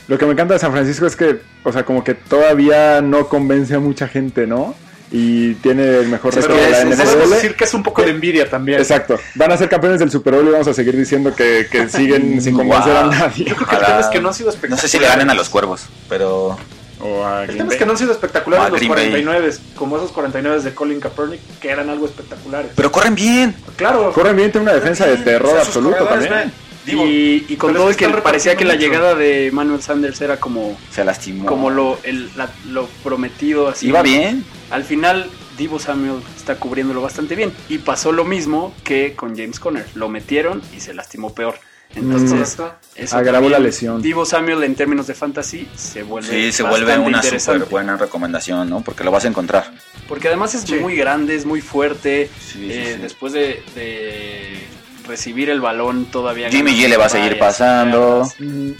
Lo que me encanta de San Francisco es que, o sea, como que todavía no convence a mucha gente, ¿no? Y tiene el mejor Sí, récord de la es- Podemos NFL. decir que es un poco de envidia también. Exacto. Van a ser campeones del Super Bowl y vamos a seguir diciendo que, que siguen sin convencer a nadie. Yo creo que el tema es que no han sido No espectaculares. sé si le ganen a los cuervos, pero. O a El tema es que no han sido espectaculares los Green Bay. 49, como esos 49 de Colin Kaepernick, que eran algo espectaculares. Pero corren bien. claro, Corren bien, tiene una defensa de terror O sea, absoluto también. ven. Digo, y, y con todo es que parecía que la llegada de Manuel Sanders era como, se lastimó. como lo, el- la- lo prometido así. Iba bien. Al final, Divo Samuel está cubriéndolo bastante bien. Y pasó lo mismo que con James Conner. Lo metieron y se lastimó peor. Entonces, correcto. eso Agravó también, la lesión. Divo Samuel en términos de fantasy se vuelve Sí, se vuelve una súper buena recomendación, ¿no? Porque lo vas a encontrar. Porque además es Sí. muy grande, es muy fuerte. Sí, sí, Eh, sí. Después de, de recibir el balón todavía... Jimmy G le va a seguir pasando. Mm,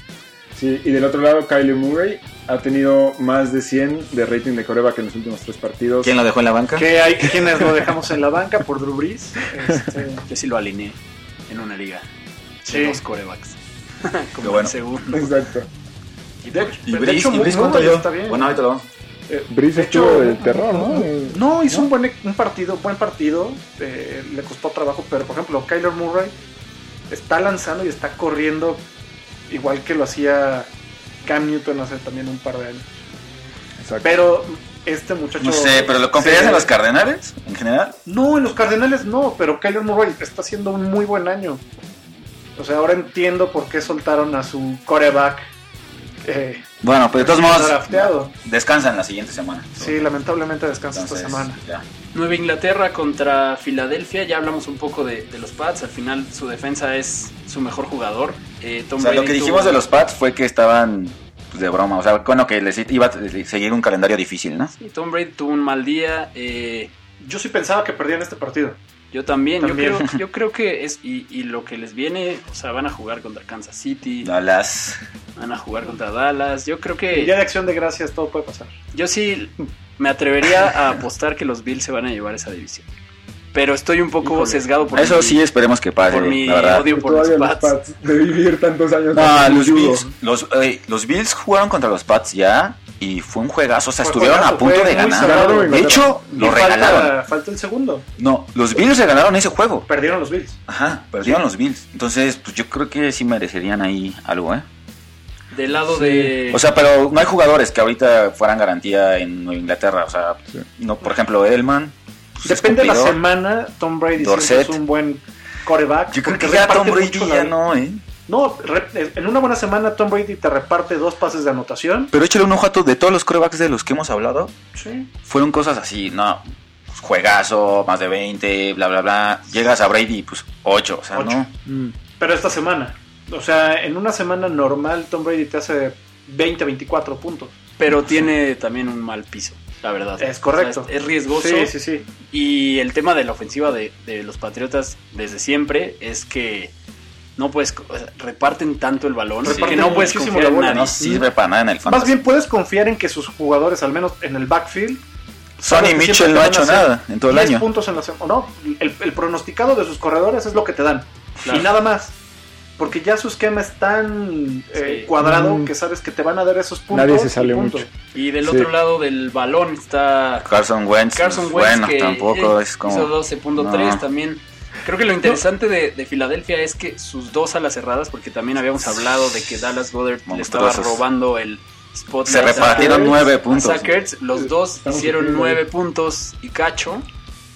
Sí, y del otro lado, Kyler Murray ha tenido más de 100 de rating de coreback en los últimos tres partidos. ¿Quién lo dejó en la banca? Hay quienes lo dejamos en la banca por Drew Brees. Este, Yo sí lo alineé en una liga. Sí. De corebacks. Como bueno. el segundo. Exacto. y de, ¿Y de Brice? hecho, ¿Y Brice cuánto dio? está bien. Bueno, ahorita lo vamos. Brice De estuvo hecho, de terror, ¿no? No, hizo un buen un partido, buen partido. eh, le costó trabajo, pero por ejemplo, Kyler Murray está lanzando y está corriendo igual que lo hacía Cam Newton hace también un par de años. Exacto. Pero este muchacho. No sé, pero ¿lo confiarías en los Cardenales en general? No, en los Cardenales no, pero Kyler Murray está haciendo un muy buen año. O sea, ahora entiendo por qué soltaron a su coreback. Eh, Bueno, pues de todos modos, drafteado. descansan la siguiente semana. Sí, lamentablemente descansa esta semana. ya. Nueva Inglaterra contra Filadelfia, ya hablamos un poco de, de los Pats, al final su defensa es su mejor jugador. Eh, Tom O sea, lo que tuvo- dijimos de los Pats fue que estaban pues, de broma. O sea, bueno, que les iba a seguir un calendario difícil, ¿no? Sí, Tom Brady tuvo un mal día, eh, Yo sí pensaba que perdían este partido. Yo también, También. Yo, creo, yo creo que es, y, y lo que les viene, o sea, van a jugar contra Kansas City, Dallas. van a jugar contra Dallas, yo creo que, día de acción de gracias todo puede pasar. yo sí me atrevería a apostar que los Bills se van a llevar esa división. Pero estoy un poco Híjole. sesgado por Eso mi- sí, esperemos que pase, por mi la verdad. odio por los Pats. Pats de vivir tantos años. No, los yugo. Bills, los, eh, los Bills jugaron contra los Pats ya y fue un juegazo. O sea, Fue estuvieron juegazo, a punto de ganar. cerrado, De hecho, lo regalaron. falta, falta el segundo. No, los Bills regalaron ese juego. Perdieron los Bills. Ajá, perdieron los Bills. Entonces, pues yo creo que sí merecerían ahí algo, ¿eh? Del lado de... O sea, pero no hay jugadores que ahorita fueran garantía en Inglaterra. O sea, Sí. no, por ejemplo, Edelman. pues, es Depende de la semana. Tom Brady es un buen coreback. Yo creo que ya Tom Brady ya no, ¿eh? No, re- en una buena semana Tom Brady te reparte dos pases de anotación. Pero échale un ojo a todos, de todos los corebacks de los que hemos hablado, Sí. fueron cosas así, no, pues, juegazo, más de 20, bla, bla, bla. Llegas a Brady, pues 8, o sea, Ocho. no. Mm. Pero esta semana. O sea, en una semana normal Tom Brady te hace 20, 24 puntos. Pero tiene también un mal piso, la verdad. Es correcto. O sea, es, es riesgoso. Sí, sí, sí. Y el tema de la ofensiva de, de los Patriotas desde siempre es que no puedes, reparten tanto el balón que no puedes confiar la en nadie. No sirve para nada en el fantasy. Más bien puedes confiar en que sus jugadores, al menos en el backfield, Sonny Mitchell no ha hecho nada en todo el 10 año. puntos en la. No, el, el pronosticado de sus corredores es lo que te dan. Claro. Y nada más. Porque ya su esquema es tan eh, Sí. cuadrado Mm. que sabes que te van a dar esos puntos. Nadie se y sale punto. mucho. Y del Sí. otro lado del balón está Carson Wentz, Carson pues, Wentz bueno, que tampoco eh, es como... hizo 12.3 No. también. Creo que lo interesante de, de Filadelfia es que sus dos alas cerradas, porque también habíamos hablado de que Dallas Goddard le estaba robando el spotlight. Se repartieron nueve puntos. Zach Ertz. Los dos Estamos hicieron nueve puntos y cacho.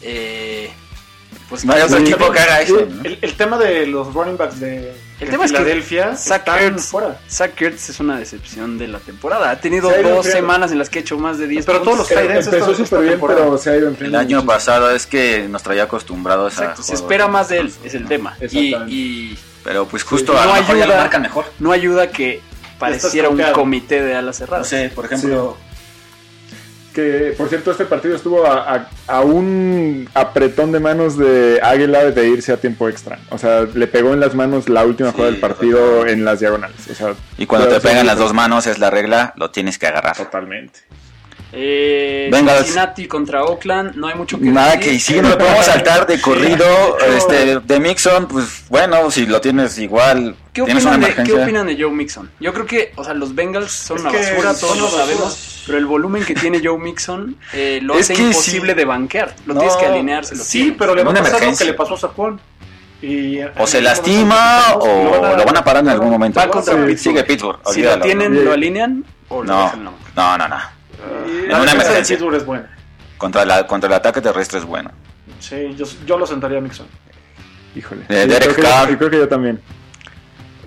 Eh, pues No hay otro equipo que haga eso. ¿no? El, el tema de los running backs de, El tema es que Zach Ertz, fuera. Zach Ertz es una decepción de la temporada. Ha tenido Se dos semanas en las que ha hecho más de 10 Pero todos los tight Empezó súper bien, temporada. pero se ha ido El año pasado es que nos traía acostumbrados a... Exacto, se espera más de él, es el tema. Y, y Pero pues justo Sí. a No lo mejor ya lo ayuda. marcan mejor. no ayuda que pareciera un comité de alas No cerradas. sé, por ejemplo... Que, por cierto, este partido estuvo a, a- a un apretón de manos de Águila de irse a tiempo extra. O sea, le pegó en las manos la última Sí, jugada del partido en las diagonales. O sea, Y cuando te pegan las dos manos es la regla, lo tienes que agarrar. Totalmente. Eh, Bengals. Cincinnati contra Oakland, no hay mucho que Nada decir. que sí, no lo podemos saltar de corrido. Sí. Este, de Mixon, pues bueno, si lo tienes igual, ¿Qué tienes una opinan, de, ¿Qué opinan de Joe Mixon? Yo creo que, o sea, los Bengals son Es una basura, todos lo sabemos, pero el volumen que tiene Joe Mixon eh, lo Es hace imposible sí. de banquear. Lo No, tienes que alinearse. lo Sí, tienes. pero le va a pasar lo que le pasó a Saquon. Y O se lastima o lo van a parar en algún momento. Va contra Sí, Pittsburgh. Sigue Pittsburgh. Si lo tienen, lo alinean o lo No, dejan no, no, no. Y En la una defensa de emergencia. Pittsburgh es buena. Contra, la, contra el ataque terrestre es bueno. Sí, yo, yo lo sentaría a Mixon. Híjole. Eh, Sí, Derek creo que Carr. yo- creo que yo también.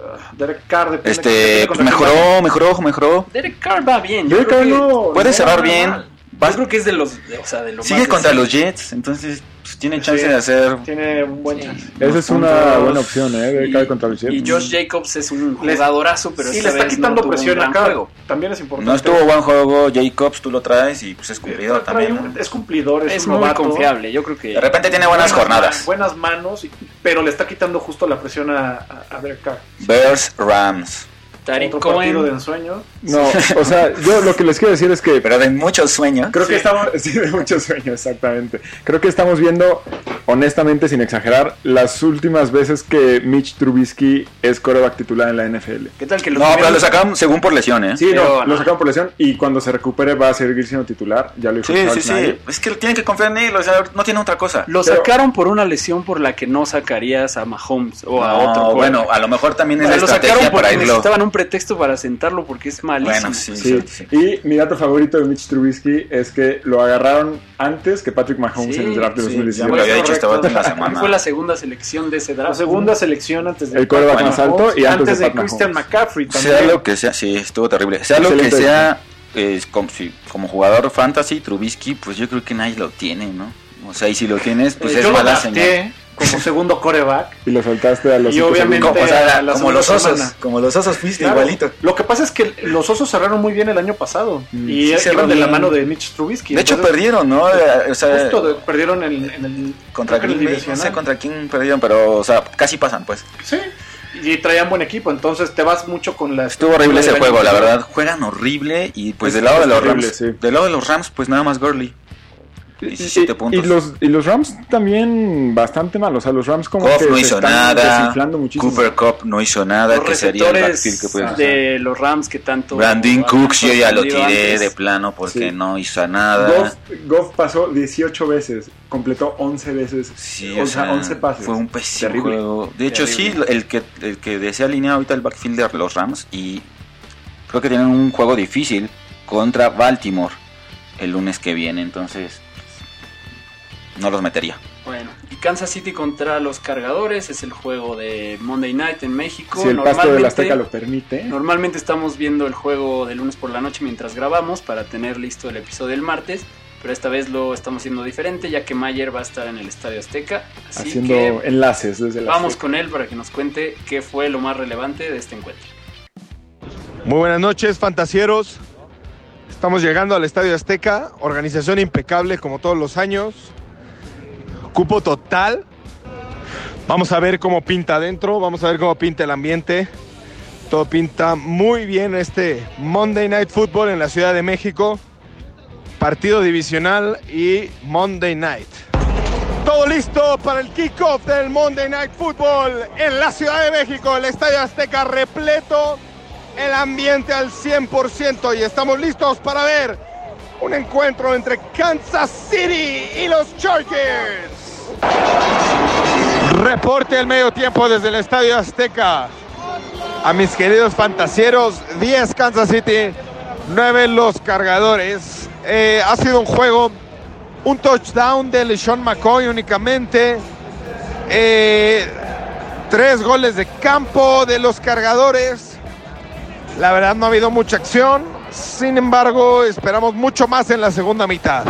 Ah, Derek Carr depende Este, depende pues mejoró, mejoró, mejoró. Derek Carr va bien. Yo Derek creo Carr que- no- Puede no cerrar bien. mal. Va- Yo creo que es de los, de- o sea, de lo sigue más contra los. Jets, entonces pues, tiene chance Sí. de hacer. Tiene un buen Sí. chance. Esa es una puntos. buena opción, ¿eh? De Y- Jets. Y Josh Jacobs es un jugadorazo, pero y esta le está vez quitando no presión acá. juego. También es importante. No estuvo buen juego, Jacobs, tú lo traes y pues es cumplidor Trae también. un- ¿no? Es cumplidor, es, Es un muy novato. confiable, yo creo que... De repente tiene buenas jornadas. man- buenas manos, pero le está quitando justo la presión a, a, a Derek Carr. Bears, Rams. Tariq Otro partido de Cohen, ensueño. No, o sea, yo lo que les quiero decir es que Pero de muchos sueños. Creo que Sí. estamos, sí, de muchos sueños, exactamente. Creo que estamos viendo, honestamente, sin exagerar, las últimas veces que Mitch Trubisky es coreback titular en la NFL. ¿qué tal que lo No, pero lo sacaron según por lesión, ¿eh? Sí, Pero, no, no. lo sacaron por lesión y cuando se recupere va a seguir siendo titular. Ya lo dijo Sí, sí, sí. Es que tienen que confiar en él, o sea, no tiene otra cosa. Lo Pero- sacaron por una lesión por la que no sacarías a Mahomes o a No, otro. bueno, a lo mejor también O es sea, la lo sacaron estrategia porque para irlo. necesitaban un pretexto para sentarlo porque es malísimo. Bueno, sí, Sí. sí, sí. Y mi dato favorito de Mitch Trubisky es que lo agarraron antes que Patrick Mahomes Sí, en el draft de sí, Ya 2017. me lo había dicho en la Fue semana. la segunda selección de ese draft. La segunda selección antes de El más alto Mahomes, y antes de de Pat Christian Mahomes. McCaffrey también. Sea lo que sea, sí, estuvo terrible. Sea lo que sea, como, sí, como jugador fantasy, Trubisky, pues yo creo que nadie lo tiene, ¿no? O sea, y si lo tienes, pues Eh, es yo lo mala drafté señal. Como segundo coreback. Y lo soltaste a los Y obviamente-. Como, o sea, a la como los osos, semana. como los osos fuiste Claro. igualito. Lo que pasa es que los osos cerraron muy bien el año pasado Mm, y sí, iban cerraron de la mano de Mitch Trubisky. De hecho, perdieron, ¿no? Eh, O sea, Justo de- perdieron en, en el contra Bay, no sé contra quién perdieron, pero, o sea, casi pasan, pues. Sí, y traían buen equipo, entonces te vas mucho con la... Estuvo horrible ese juego, la verdad. Juegan horrible y pues Es- del lado de los terrible, Rams, sí. del lado de los Rams, pues nada más Gurley. Y, 17 y- puntos. y los, y los Rams también bastante malos. O sea, los Rams como Goff que no se hizo están nada. desinflando muchísimo. Cooper Cup no hizo nada, Los que sería el backfield que puede hacer. de los Rams que tanto... Brandon Cooks yo ya lo tiré antes. de plano porque Sí. no hizo nada. Goff, Goff pasó 18 veces, completó 11 veces. Sí, o o sea, sea, 11 pases. Fue un pésimo Terrible. juego. De hecho, Terrible. sí, el que, el que desea alinear ahorita el backfield de los Rams y creo que tienen un juego difícil contra Baltimore el lunes que viene, entonces no los metería. Bueno, y Kansas City contra los cargadores es el juego de Monday Night en México. Si el pasto de la Normalmente- Azteca lo permite. Normalmente estamos viendo el juego de lunes por la noche mientras grabamos para tener listo el episodio del martes, pero esta vez lo estamos haciendo diferente ya que Mayer va a estar en el Estadio Azteca. Así haciendo que enlaces desde la vamos Azteca. con él para que nos cuente qué fue lo más relevante de este encuentro. Muy buenas noches, fantasieros. Estamos llegando al Estadio Azteca, organización impecable como todos los años. Cupo total. Vamos a ver cómo pinta adentro, vamos a ver cómo pinta el ambiente. Todo pinta muy bien este Monday Night Football en la Ciudad de México. Partido divisional y Monday Night. Todo listo para el kickoff del Monday Night Football en la Ciudad de México, el Estadio Azteca repleto el ambiente al 100% y estamos listos para ver un encuentro entre Kansas City y los Chargers. Reporte al medio tiempo desde el Estadio Azteca. A mis queridos fantasieros, 10 Kansas City, 9 los cargadores. Eh, ha sido un juego, un touchdown de LeSean McCoy únicamente. Eh, tres goles de campo de los cargadores. La verdad no ha habido mucha acción. Sin embargo, esperamos mucho más en la segunda mitad.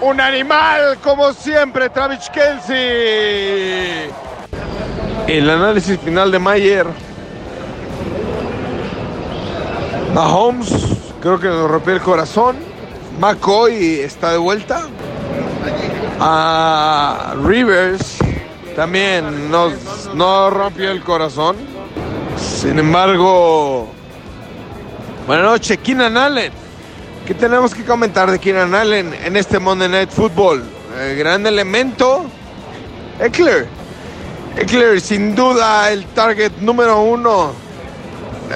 Un animal como siempre, Travis Kelsey. El análisis final de Mayer. Mahomes, creo que nos rompió el corazón. McCoy está de vuelta. A Rivers también nos, no rompió el corazón. Sin embargo, buenas noches, Keenan Allen. ¿Qué tenemos que comentar de Keenan Allen en este Monday Night Football? Eh, gran elemento. Eckler. Eckler, sin duda, el target número uno.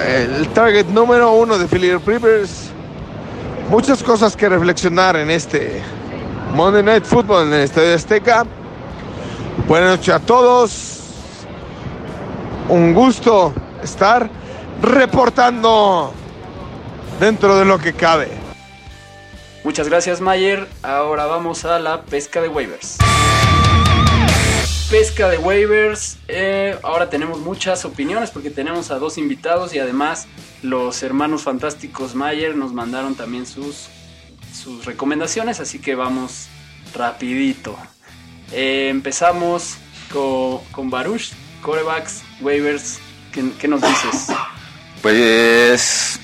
El target número uno de Philip Rivers. Muchas cosas que reflexionar en este Monday Night Football en el Estadio Azteca. Buenas noches a todos. Un gusto estar reportando dentro de lo que cabe. Muchas gracias Mayer. Ahora vamos a la pesca de waivers. Pesca de waivers. eh, ahora tenemos muchas opiniones porque tenemos a dos invitados y además los hermanos fantásticos Mayer nos mandaron también sus, sus recomendaciones, así que vamos rapidito. Eh, empezamos con, con Baruch, corebacks, waivers. ¿Qué, qué nos dices? Pues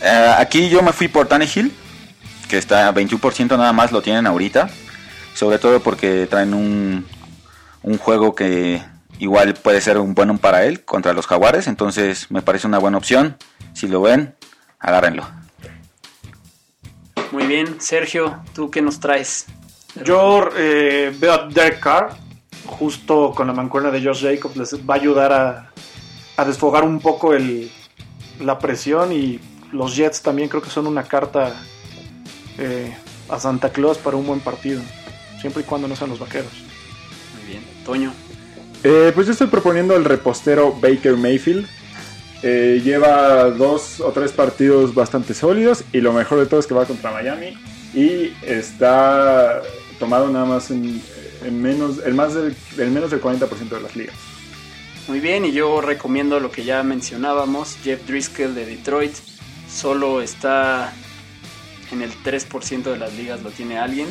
eh, aquí yo me fui por Tannehill, que está a 21% nada más lo tienen ahorita. Sobre todo porque traen un, un juego que igual puede ser un bueno para él contra los Jaguares. Entonces me parece una buena opción. Si lo ven, agárrenlo. Muy bien, Sergio, ¿tú qué nos traes? Yo eh, veo a Derek Carr, justo con la mancuerna de Josh Jacobs, les va a ayudar a, a desfogar un poco el, la presión y los Jets también creo que son una carta eh, a Santa Claus para un buen partido, siempre y cuando no sean los vaqueros. Muy bien. Toño. Eh, pues yo estoy proponiendo el repostero Baker Mayfield. Eh, lleva dos o tres partidos bastante sólidos y lo mejor de todo es que va contra Miami y está tomado nada más en, en menos, el, más del, el menos del 40% de las ligas. Muy bien, y yo recomiendo lo que ya mencionábamos, Jeff Driscoll de Detroit. Solo está en el 3% de las ligas, lo tiene alguien.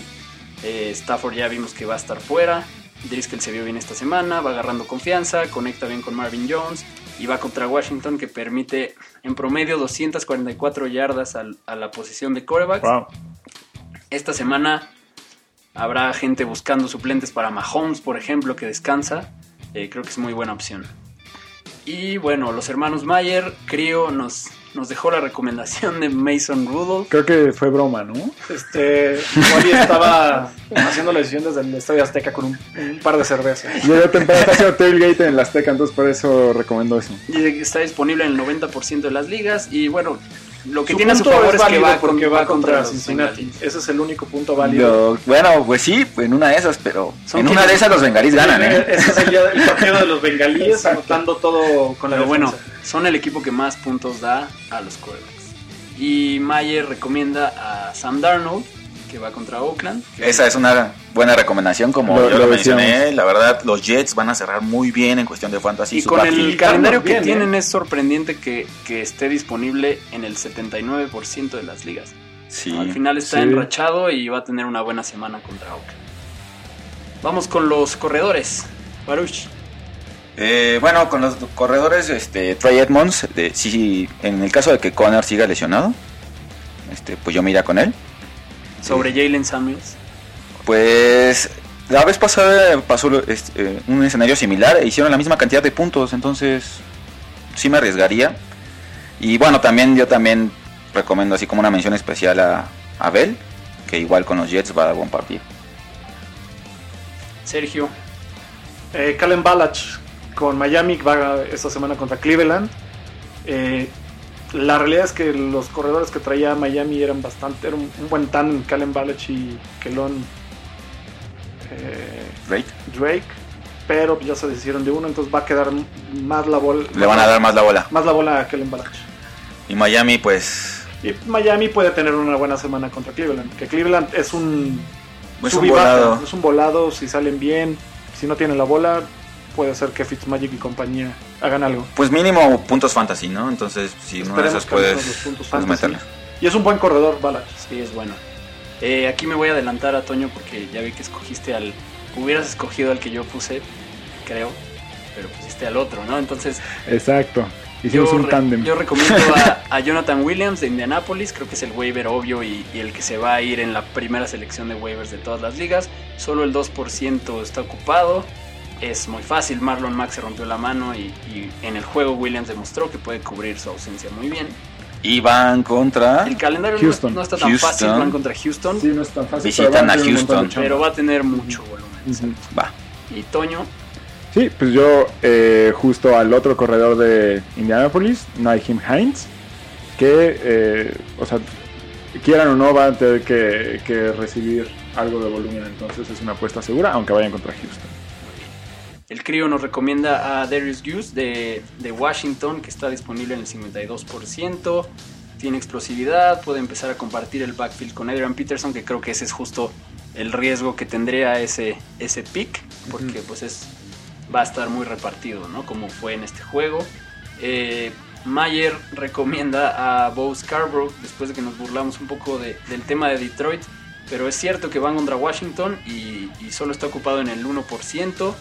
Eh, Stafford ya vimos que va a estar fuera. Driscoll se vio bien esta semana, va agarrando confianza, conecta bien con Marvin Jones y va contra Washington que permite en promedio 244 yardas al- a la posición de coreback. Wow. Esta semana habrá gente buscando suplentes para Mahomes, por ejemplo, que descansa. Eh, creo que es muy buena opción. Y bueno, los hermanos Mayer, Crio nos, nos dejó la recomendación de Mason Rudolph. Creo que fue broma, ¿no? Este, igual y estaba haciendo la decisión desde el Estadio Azteca con un, un par de cervezas. Llegó temprano, está haciendo tailgate en la Azteca, entonces por eso recomiendo eso. Y está disponible en el 90% de las ligas. Y bueno, lo que Su tiene a su favor es, que va, con- porque va contra, los Cincinnati. Ese es el único punto válido. Bueno, pues sí, en una de esas, pero Son en que- una de esas los bengalís ganan, ¿eh? Ese es el, día- el partido de los bengalíes anotando todo con la Pero bueno, defensa. Son el equipo que más puntos da a los quarterbacks. Y Mayer recomienda a Sam Darnold, que va contra Oakland. que- Esa es una buena recomendación, como Lo- yo lo lo mencioné. La verdad, los Jets van a cerrar muy bien en cuestión de fantasy. Y con el calendario que bien, tienen ¿eh? es sorprendente que, que esté disponible en el 79% de las ligas. Sí. Al final está Sí. enrachado y va a tener una buena semana contra Oakland. Vamos con los corredores. Baruch. Eh, bueno, con los corredores, este, Trey Edmonds, de, sí, en el caso de que Connor siga lesionado, este, pues yo me iría con él. Sobre Jalen Samuels. Pues la vez pasada pasó este, eh, un escenario similar e hicieron la misma cantidad de puntos, entonces sí me arriesgaría. Y bueno, también yo también recomiendo así como una mención especial a Abel, que igual con los Jets va a dar buen partido. Sergio. Eh, Calen Balach con Miami va esta semana contra Cleveland. Eh, la realidad es que los corredores que traía Miami eran bastante, era un, un buen tándem, Calen Balach y Kelon eh, Drake. Drake, pero ya se deshicieron de uno, entonces va a quedar más la bola. Le van a dar más la bola. más la bola a Kellen Balach. Y Miami, pues, Y Miami puede tener una buena semana contra Cleveland, que Cleveland es un es un volado. es un volado, si salen bien, si no tienen la bola, puede ser que Fitzmagic y compañía hagan algo. Pues mínimo puntos fantasy, ¿no? Entonces, si uno de Esperemos puedes, de los puntos puedes fantasy. meterle. Y es un buen corredor, Balach. Sí, es bueno. Eh, aquí me voy a adelantar a Toño porque ya vi que escogiste al... Hubieras escogido al que yo puse, creo. Pero pusiste al otro, ¿no? Entonces Exacto. Hicimos yo, un re- tándem. yo recomiendo a, a Jonathan Williams de Indianapolis, creo que es el waiver obvio y, y el que se va a ir en la primera selección de waivers de todas las ligas. Solo el 2% está ocupado. Es muy fácil, Marlon Mack se rompió la mano y, y en el juego Williams demostró que puede cubrir su ausencia muy bien. Y van contra... El calendario no- Houston. No, está tan Houston. fácil, van contra Houston, Sí, no es tan fácil. Visitan a Houston. pero va a tener mucho volumen. Va. Y Toño, Sí, pues yo eh, justo al otro corredor de Indianapolis, Naheem Hines, que, eh, o sea, quieran o no, va a tener que, que recibir algo de volumen, entonces es una apuesta segura, aunque vayan contra Houston. El crío nos recomienda a Darius Hughes de, de Washington, que está disponible en el 52%. Tiene explosividad, puede empezar a compartir el backfield con Adrian Peterson, que creo que ese es justo el riesgo que tendría ese, ese pick, porque pues es, va a estar muy repartido, ¿no? Como fue en este juego. Eh, Mayer recomienda a Bo Scarborough, después de que nos burlamos un poco de- del tema de Detroit, pero es cierto que van contra Washington y, y solo está ocupado en el 1%.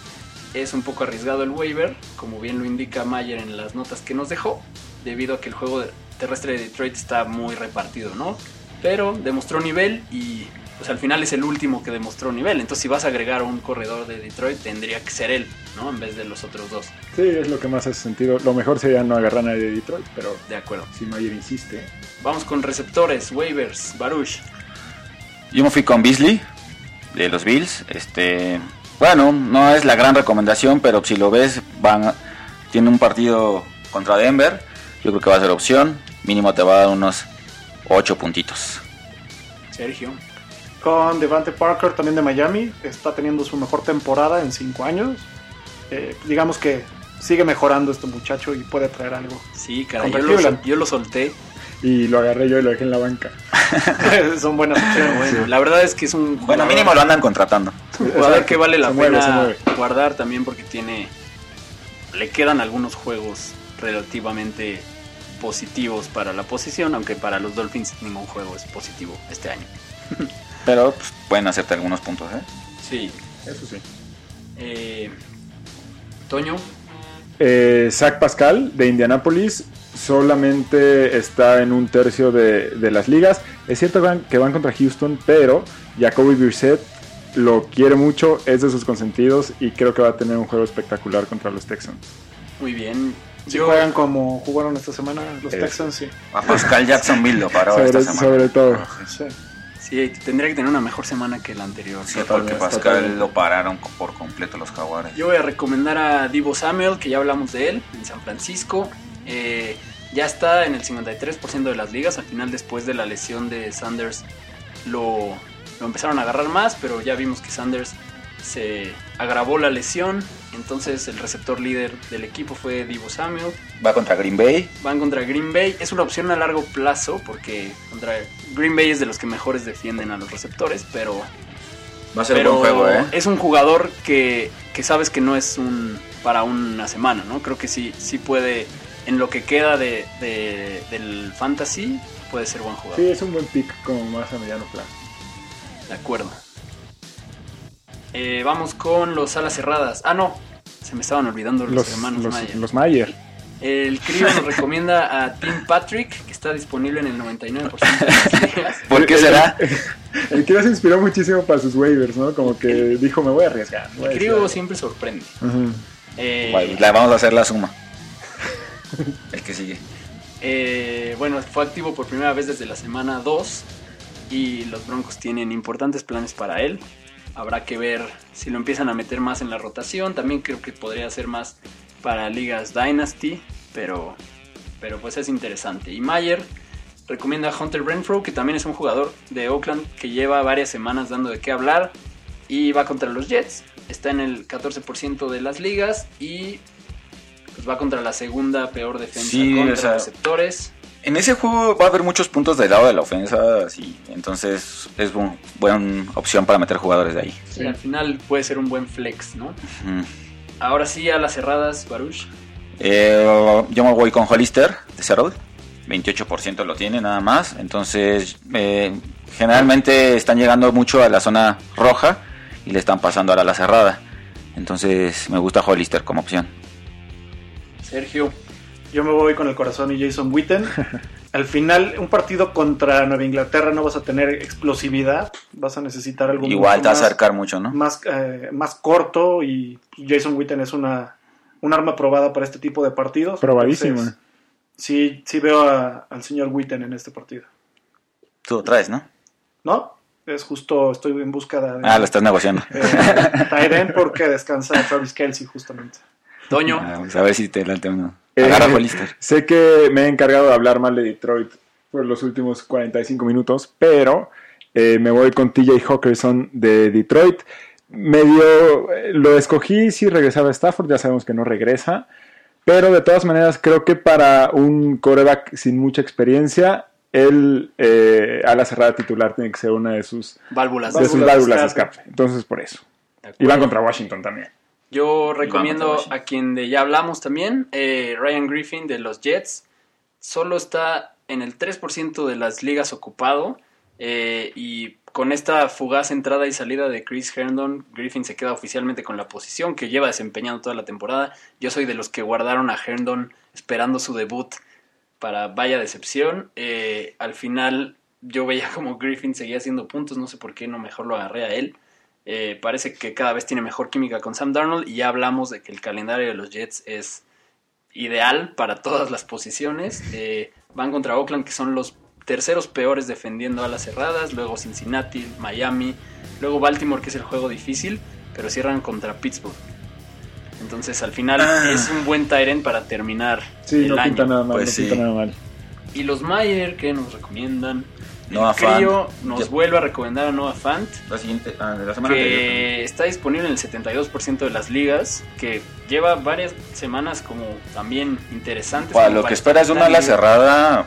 Es un poco arriesgado el waiver, como bien lo indica Mayer en las notas que nos dejó, debido a que el juego terrestre de Detroit está muy repartido, ¿no? Pero demostró nivel y pues al final es el último que demostró nivel. Entonces si vas a agregar a un corredor de Detroit tendría que ser él, ¿no? En vez de los otros dos. Sí, es lo que más hace sentido. Lo mejor sería no agarrar a nadie de Detroit, pero De acuerdo. si Mayer insiste. Vamos con receptores, waivers, Baruch. Yo me fui con Beasley de los Bills. Este, bueno, no es la gran recomendación, pero si lo ves, van, tiene un partido contra Denver. Yo creo que va a ser opción. Mínimo te va a dar unos 8 puntitos. Sergio. con Devante Parker, también de Miami. Está teniendo su mejor temporada en cinco años. Eh, digamos que sigue mejorando este muchacho y puede traer algo. Sí, caray, yo lo, yo lo solté. Y lo agarré yo y lo dejé en la banca. Son buenas opciones. bueno, la verdad es que es un Bueno, mínimo lo andan contratando. Jugador que vale la Se mueve, se pena mueve. guardar también porque tiene le quedan algunos juegos relativamente positivos para la posición, aunque para los Dolphins ningún juego es positivo este año. Pero pues, pueden hacerte algunos puntos, ¿eh? Sí. Eso sí. Eh, Toño, Eh, Zach Pascal de Indianapolis solamente está en un tercio de, de las ligas. Es cierto que van, que van contra Houston, pero Jacoby Brissett lo quiere mucho, es de sus consentidos y creo que va a tener un juego espectacular contra los Texans. muy bien. Si Yo, juegan como jugaron esta semana los Eh. Texans, sí. A Pascal Jacksonville lo paró esta semana. sobre todo. Sí. sí, tendría que tener una mejor semana que la anterior. Sí, porque Pascal lo pararon por completo los jaguares. Yo voy a recomendar a Divo Samuel, que ya hablamos de él, en San Francisco. Eh, ya está en el 53% de las ligas. Al final, después de la lesión de Sanders, lo, lo empezaron a agarrar más, pero ya vimos que Sanders se agravó la lesión. Entonces, el receptor líder del equipo fue Divo Samuel. Va contra Green Bay. Van contra Green Bay. Es una opción a largo plazo, porque contra Green Bay es de los que mejores defienden a los receptores, pero Va a ser pero un buen juego, ¿eh? es un jugador que, que sabes que no es un para una semana, ¿no? Creo que sí, sí puede, en lo que queda de, de- del fantasy, puede ser buen jugador. Sí, es un buen pick como más a mediano plazo. De acuerdo. Eh, vamos con los alas cerradas. Ah, no. Se me estaban olvidando los, Los, hermanos los, Mayer. los Mayer. El Crio nos recomienda a Tim Patrick, que está disponible en el 99% de las ligas. ¿Por qué será? El que se inspiró muchísimo para sus waivers, ¿no? Como que dijo, me voy a arriesgar. voy El arriesgar". siempre sorprende. Eh, Bueno, la vamos a hacer la suma. El que sigue. Eh, bueno, fue activo por primera vez desde la semana 2 y los Broncos tienen importantes planes para él. Habrá que ver si lo empiezan a meter más en la rotación. También creo que podría ser más para ligas Dynasty, pero, pero pues es interesante. Y Mayer recomienda a Hunter Renfro, que también es un jugador de Oakland que lleva varias semanas dando de qué hablar y va contra los Jets. Está en el 14% de las ligas y pues va contra la segunda peor defensa Sí, contra o sea, receptores. En ese juego va a haber muchos puntos del lado de la ofensa, sí. Entonces es bu- buena opción para meter jugadores de ahí. Y al final puede ser un buen flex, ¿no? Ahora sí, a las cerradas, Baruch. Eh, yo me voy con Hollister de Seattle. 28% lo tiene nada más. Entonces, eh, generalmente están llegando mucho a la zona roja y le están pasando ahora a la cerrada. Entonces, me gusta Hollister como opción. Sergio. Yo me voy con el corazón y Jason Witten. Al final, un partido contra Nueva Inglaterra no vas a tener explosividad, vas a necesitar algo Igual te va a acercar mucho, ¿no? más, eh, más corto y Jason Witten es una un arma probada para este tipo de partidos. Probadísima. Entonces, sí, sí veo a- al señor Witten en este partido. Tú lo traes, ¿no? ¿No? Es justo, estoy en busca de Ah, lo estás negociando. eh, end porque descansa Travis Kelsey justamente. Toño. Ah, vamos a ver si te late uno. Eh. Sé que me he encargado de hablar mal de Detroit por los últimos 45 minutos, pero eh, me voy con TJ Hawkinson de Detroit. Medio eh, lo escogí si regresaba a Stafford, ya sabemos que no regresa, pero de todas maneras creo que para un coreback sin mucha experiencia, él eh, a la cerrada titular tiene que ser una de sus, Válvulas. de sus Válvulas de escape. Entonces por eso. Y van contra Washington también. Yo recomiendo a quien de ya hablamos también, eh, Ryan Griffin de los Jets. Solo está en el 3% de las ligas ocupado. eh, y con esta fugaz entrada y salida de Chris Herndon, Griffin se queda oficialmente con la posición que lleva desempeñando toda la temporada. Yo soy de los que guardaron a Herndon esperando su debut para vaya decepción. Eh, al final yo veía como Griffin seguía haciendo puntos, no sé por qué no mejor lo agarré a él. Eh, parece que cada vez tiene mejor química con Sam Darnold y ya hablamos de que el calendario de los Jets es ideal para todas las posiciones. Eh, van contra Oakland, que son los terceros peores defendiendo a las cerradas, luego Cincinnati, Miami, luego Baltimore, que es el juego difícil, pero cierran contra Pittsburgh. Entonces al final Ah. es un buen Tyrant para terminar Sí, el no año. pinta nada mal, Pues no pinta nada mal. Y los Mayer, que nos recomiendan? Noah Crío Fant. nos Ya- vuelve a recomendar a Noah Fant, La siguiente, ah, de la semana anterior. que está disponible en el 72% de las ligas, que lleva varias semanas como también interesantes. Para como lo para que esperas de una ala cerrada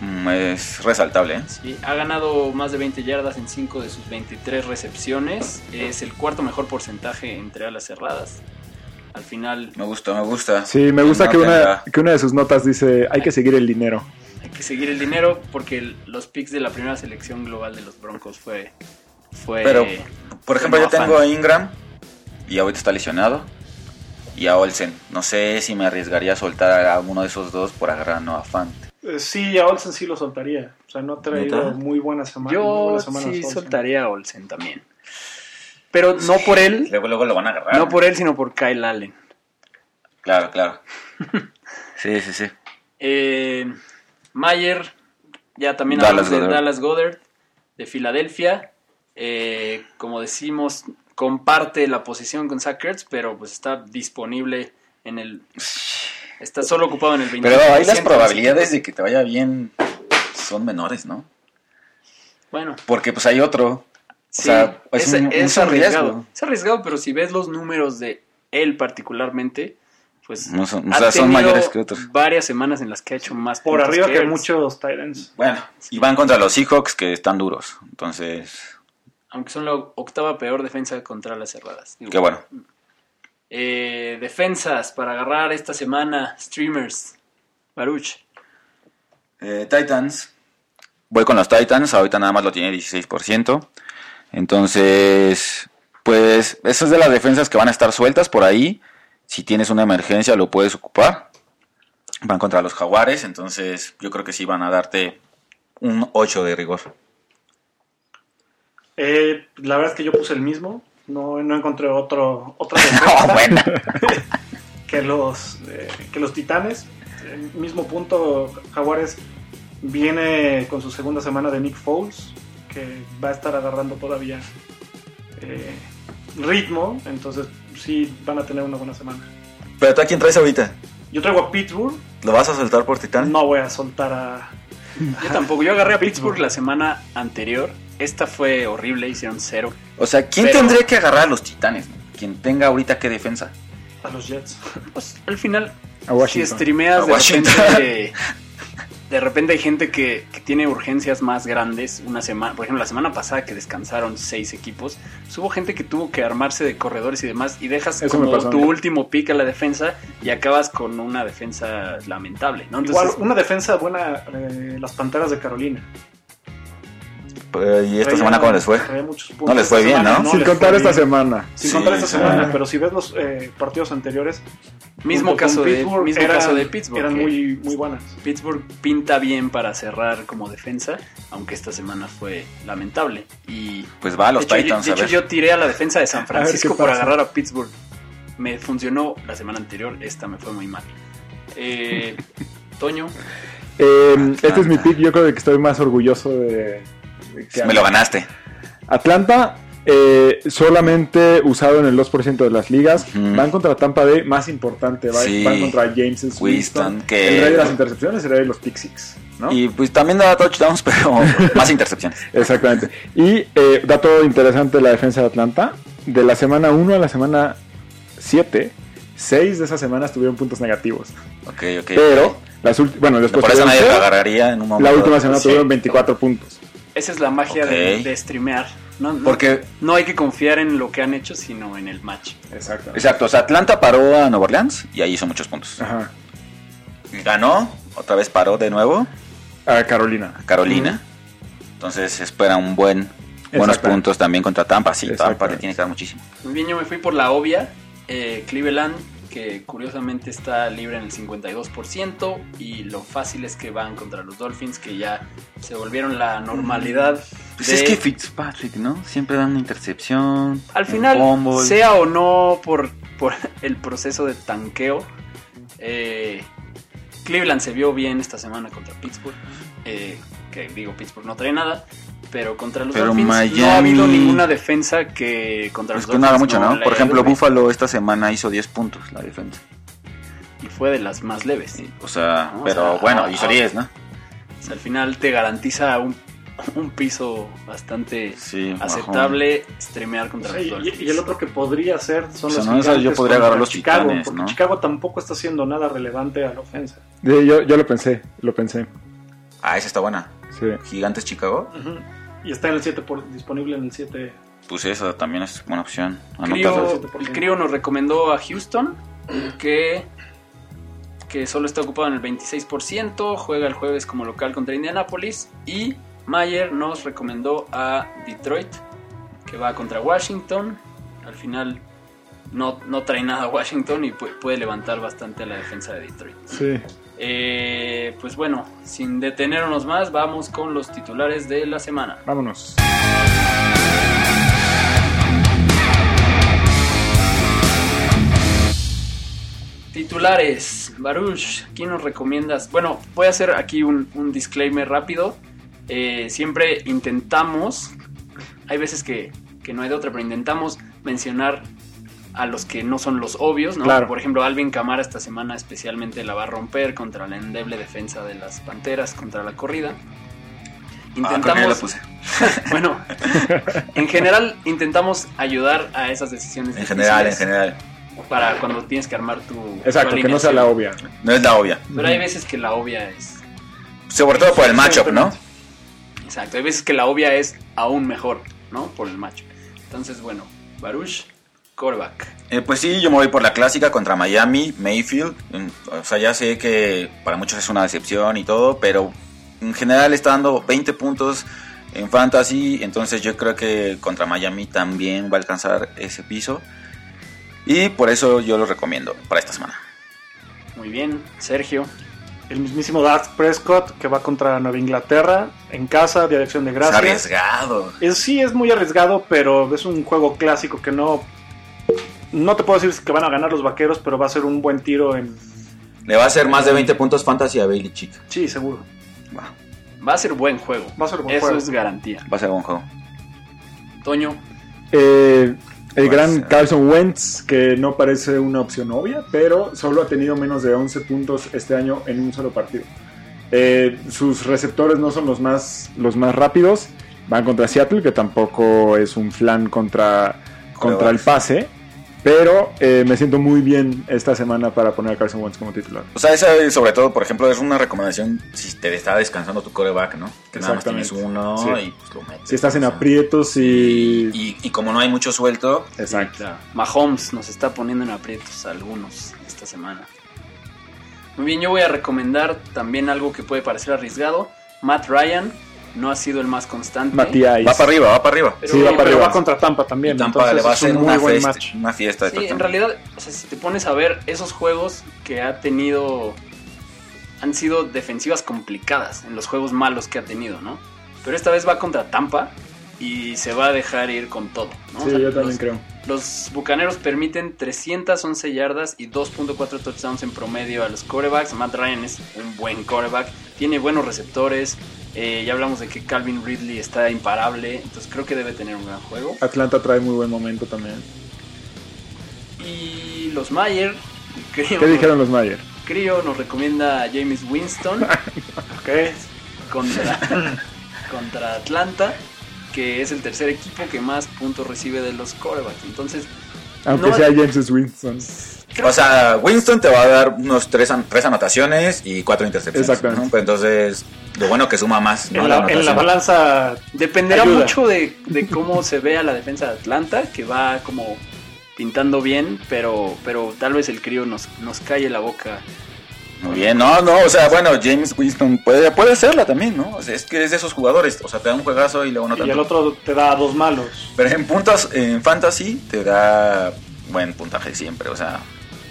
mm, es resaltable. ¿eh? Sí, ha ganado más de 20 yardas en 5 de sus 23 recepciones. Es el cuarto mejor porcentaje entre alas cerradas. Al final Me gusta, me gusta. Sí, me gusta No que una, que una de sus notas dice, hay que seguir el dinero. Hay que seguir el dinero porque los picks de la primera selección global de los Broncos fue... fue Pero, por fue ejemplo, yo tengo a Ingram y ahorita está lesionado. Y a Olsen. No sé si me arriesgaría a soltar a uno de esos dos por agarrar a Noah Fant. Eh, sí, a Olsen sí lo soltaría. O sea, no ha traído muy buenas semanas. Yo sí soltaría a Olsen también. Pero no por él, Luego, luego lo van a agarrar. no por él, sino por Kyle Allen. Claro, claro. sí, sí, sí. Eh, Mayer, ya también Dallas hablamos de. Dallas Goddard, de Filadelfia. Eh, como decimos, comparte la posición con Zach Ertz, pero pues está disponible en el... Está solo ocupado en el 20%. Pero ahí las probabilidades de que te vaya bien son menores, ¿no? Bueno, Porque pues hay otro. O sí, sea, es, es, un, es un arriesgado. riesgo. Es arriesgado, pero si ves los números de él particularmente, pues No son- o ha sea, son tenido mayores que otros. varias semanas en las que ha hecho más Por arriba que muchos Titans. Bueno, y van contra los Seahawks que están duros. Entonces, Aunque son la octava peor defensa contra las cerradas. Qué bueno. Eh, defensas para agarrar esta semana. Streamers. Baruch. Eh, Titans. Voy con los Titans. Ahorita nada más lo tiene 16%. Entonces, pues, eso es de las defensas que van a estar sueltas por ahí. Si tienes una emergencia, lo puedes ocupar. Van contra los Jaguares. Entonces, yo creo que sí van a darte un 8 de rigor. Eh, la verdad es que yo puse el mismo. No, no encontré otro, otra defensa bueno. que, los, eh, que los Titanes. El mismo punto, Jaguares viene con su segunda semana de Nick Foles, que va a estar agarrando todavía eh, ritmo. Entonces, sí van a tener una buena semana. Pero tú a quién traes ahorita? Yo traigo a Pittsburgh. ¿Lo vas a soltar por Titán? No voy a soltar a. Yo tampoco. Yo agarré a Pittsburgh la semana anterior. Esta fue horrible. Hicieron cero. O sea, ¿quién Pero- tendría que agarrar a los Titanes? Quien tenga ahorita qué defensa. a los Jets. Pues al final, A Washington. si streameas, A de Washington. repente, de repente hay gente que, que tiene urgencias más grandes. Una semana, por ejemplo, la semana pasada que descansaron seis equipos, pues hubo gente que tuvo que armarse de corredores y demás. Y dejas Eso como pasó tu último pick a la defensa y acabas con una defensa lamentable, ¿no? Igual, Entonces, una defensa buena, eh, las Panteras de Carolina. Pues, ¿Y esta Traía- semana cómo les fue? No les fue bien, semana ¿no? Sin contar esta bien. semana. Sin Sí, contar esta semana, pero si ves los eh, partidos anteriores, mismo caso de Pittsburgh, mismo eran- caso de Pittsburgh. Eran que muy, muy buenas. Pittsburgh pinta bien para cerrar como defensa, aunque esta semana fue lamentable. Y Pues va a los de hecho, Titans, yo, de a hecho, yo tiré a la defensa de San Francisco por agarrar a Pittsburgh. Me funcionó la semana anterior, esta me fue muy mal. Eh, Toño, Eh, este es mi pick. Yo creo que estoy más orgulloso de. Que Me lo ganaste. Atlanta, eh, solamente usado en el 2% de las ligas. Van contra Tampa Bay, más importante. Sí. Van contra James Winston, Winston, que- El rey de las intercepciones, el rey de los pick six, ¿no? Y pues también da touchdowns, pero más intercepciones. Exactamente. Y eh, dato interesante de la defensa de Atlanta. De la semana 1 a la semana 7, 6 de esas semanas tuvieron puntos negativos. Ok, ok. Pero, las bueno, después Por eso nadie en un momento. la última semana Sí. tuvieron 24 puntos. Esa es la magia de, de streamear. No, no- Porque, no hay que confiar en lo que han hecho, sino en el match. Exacto. exacto, o sea, Atlanta paró a Nueva Orleans y ahí hizo muchos puntos. Ajá. Ganó, otra vez paró de nuevo A Carolina. a Carolina. Entonces espera un buen buenos puntos también contra Tampa. Sí, Tampa le tiene que dar muchísimo. Muy bien, yo me fui por la obvia. eh, Cleveland, que curiosamente está libre en el 52%. Y lo fácil es que van contra los Dolphins, que ya se volvieron la normalidad. Pues de- es que Fitzpatrick, ¿no? Siempre dan una intercepción. al final, fumble. sea o no por, por el proceso de tanqueo, eh, Cleveland se vio bien esta semana contra Pittsburgh. eh, que digo, Pittsburgh no trae nada. Pero contra los Pero Dolphins no ha Miami- habido ninguna defensa que contra Pues los que no haga Dolphins mucho, ¿no? Por ejemplo. Buffalo esta semana hizo 10 puntos la defensa. Y fue de las más leves. O sea, No, o pero sea, bueno, ah, hizo ah. 10, ¿no? O sea, al final te garantiza un un piso bastante Sí, aceptable streamear contra Sí, los y, Dolphins. y el otro que podría ser son O sea, los no, yo podría agarrar los Chicago, Titanes, porque ¿no? Chicago tampoco está haciendo nada relevante a la ofensa. Sí, yo, yo lo pensé, lo pensé. Ah, esa está buena. Sí. Gigantes Chicago. Y está en el 7 por, disponible en el 7. Pues esa también es buena opción. El Crío nos recomendó a Houston que, que solo está ocupado en el 26%, juega el jueves como local contra Indianapolis y Mayer nos recomendó a Detroit que va contra Washington. Al final no, no trae nada Washington y pu- puede levantar bastante a la defensa de Detroit. Sí. Eh, pues bueno, sin detenernos más, vamos con los titulares de la semana. Vámonos. Titulares, Baruch, ¿quién nos recomiendas? Bueno, voy a hacer aquí un, un disclaimer rápido. Eh, siempre intentamos, hay veces que, que no hay de otra, pero intentamos mencionar a los que no son los obvios, ¿no? Claro. Por ejemplo, Alvin Camara esta semana especialmente la va a romper contra la endeble defensa de las Panteras, contra la corrida. Ah, Intentamos, puse. bueno, en general intentamos ayudar a esas decisiones. En general, en general. Para cuando tienes que armar tu. Exacto, tu que no sea la obvia. No es la obvia. Pero hay veces que la obvia es. Sobre todo por el matchup, ¿no? Exacto, hay veces que la obvia es aún mejor, ¿no? Por el macho. Entonces, bueno, Baruch, quarterback. Eh, pues sí, yo me voy por la clásica contra Miami, Mayfield. Mm, O sea, ya sé que para muchos es una decepción y todo, pero en general está dando 20 puntos en fantasy, entonces yo creo que contra Miami también va a alcanzar ese piso. Y por eso yo lo recomiendo para esta semana. Muy bien, Sergio. El mismísimo Dak Prescott que va contra Nueva Inglaterra en casa, de Acción de Es Gracias. arriesgado. Es, sí, es muy arriesgado, pero es un juego clásico que no. No te puedo decir que van a ganar los vaqueros, pero va a ser un buen tiro en. Le va a hacer más de 20 puntos fantasy a Bailey Chick. Sí, seguro. Va, Va a ser buen juego. Va a ser buen Eso juego. es garantía. va a ser buen juego. Toño, Eh, el gran. Carson Wentz, que no parece una opción obvia, pero solo ha tenido menos de 11 puntos este año en un solo partido. Eh, sus receptores no son los más, los más rápidos. Van contra Seattle, que tampoco es un flan contra, contra el pase. Pero eh, me siento muy bien esta semana para poner a Carson Wentz como titular. O sea, esa es, sobre todo, por ejemplo, es una recomendación si te está descansando tu coreback, ¿no? Que nada más tienes Exactamente. uno Sí. y pues lo metes. Si estás en O sea, aprietos y... Y, y como no hay mucho suelto, Exacto. Mahomes nos está poniendo en aprietos a algunos esta semana. Muy bien, yo voy a recomendar también algo que puede parecer arriesgado. Matt Ryan no ha sido el más constante. Matías. va para arriba, va para arriba. Pero- Sí, va para Pero arriba. va contra Tampa también. Y Tampa entonces le va a es un hacer muy una, buen fiesta, match. una fiesta de Sí, en realidad, o sea, si te pones a ver esos juegos que ha tenido, han sido defensivas complicadas en los juegos malos que ha tenido, ¿no? Pero esta vez va contra Tampa y se va a dejar ir con todo, ¿no? Sí, O sea, yo también los, creo. los bucaneros permiten 311 yardas y 2.4 touchdowns en promedio a los quarterbacks. Matt Ryan es un buen quarterback, tiene buenos receptores. eh, ya hablamos de que Calvin Ridley está imparable, entonces creo que debe tener un gran juego. Atlanta trae muy buen momento también. Y los Mayer, creo, ¿Qué dijeron los Mayer? Crio nos recomienda a James Winston Ok. contra, contra Atlanta, que es el tercer equipo que más puntos recibe de los quarterbacks. Entonces, Aunque No- sea James Winston. O sea, Winston te va a dar unos tres, an- tres anotaciones y cuatro intercepciones. Exactamente. ¿no? Pues entonces, lo bueno que suma más. ¿no? En, la, en la anotación. balanza. dependerá Ayuda. mucho de, de cómo se vea la defensa de Atlanta, que va como pintando bien, pero, pero tal vez el Crio nos, nos calle la boca. Muy bien, no, no, o sea, bueno, James Winston puede, puede hacerla también, ¿no? O sea, es que es de esos jugadores, o sea, te da un juegazo y luego no Y el tanto. otro te da dos malos. Pero en puntos, en fantasy, te da buen puntaje siempre, o sea,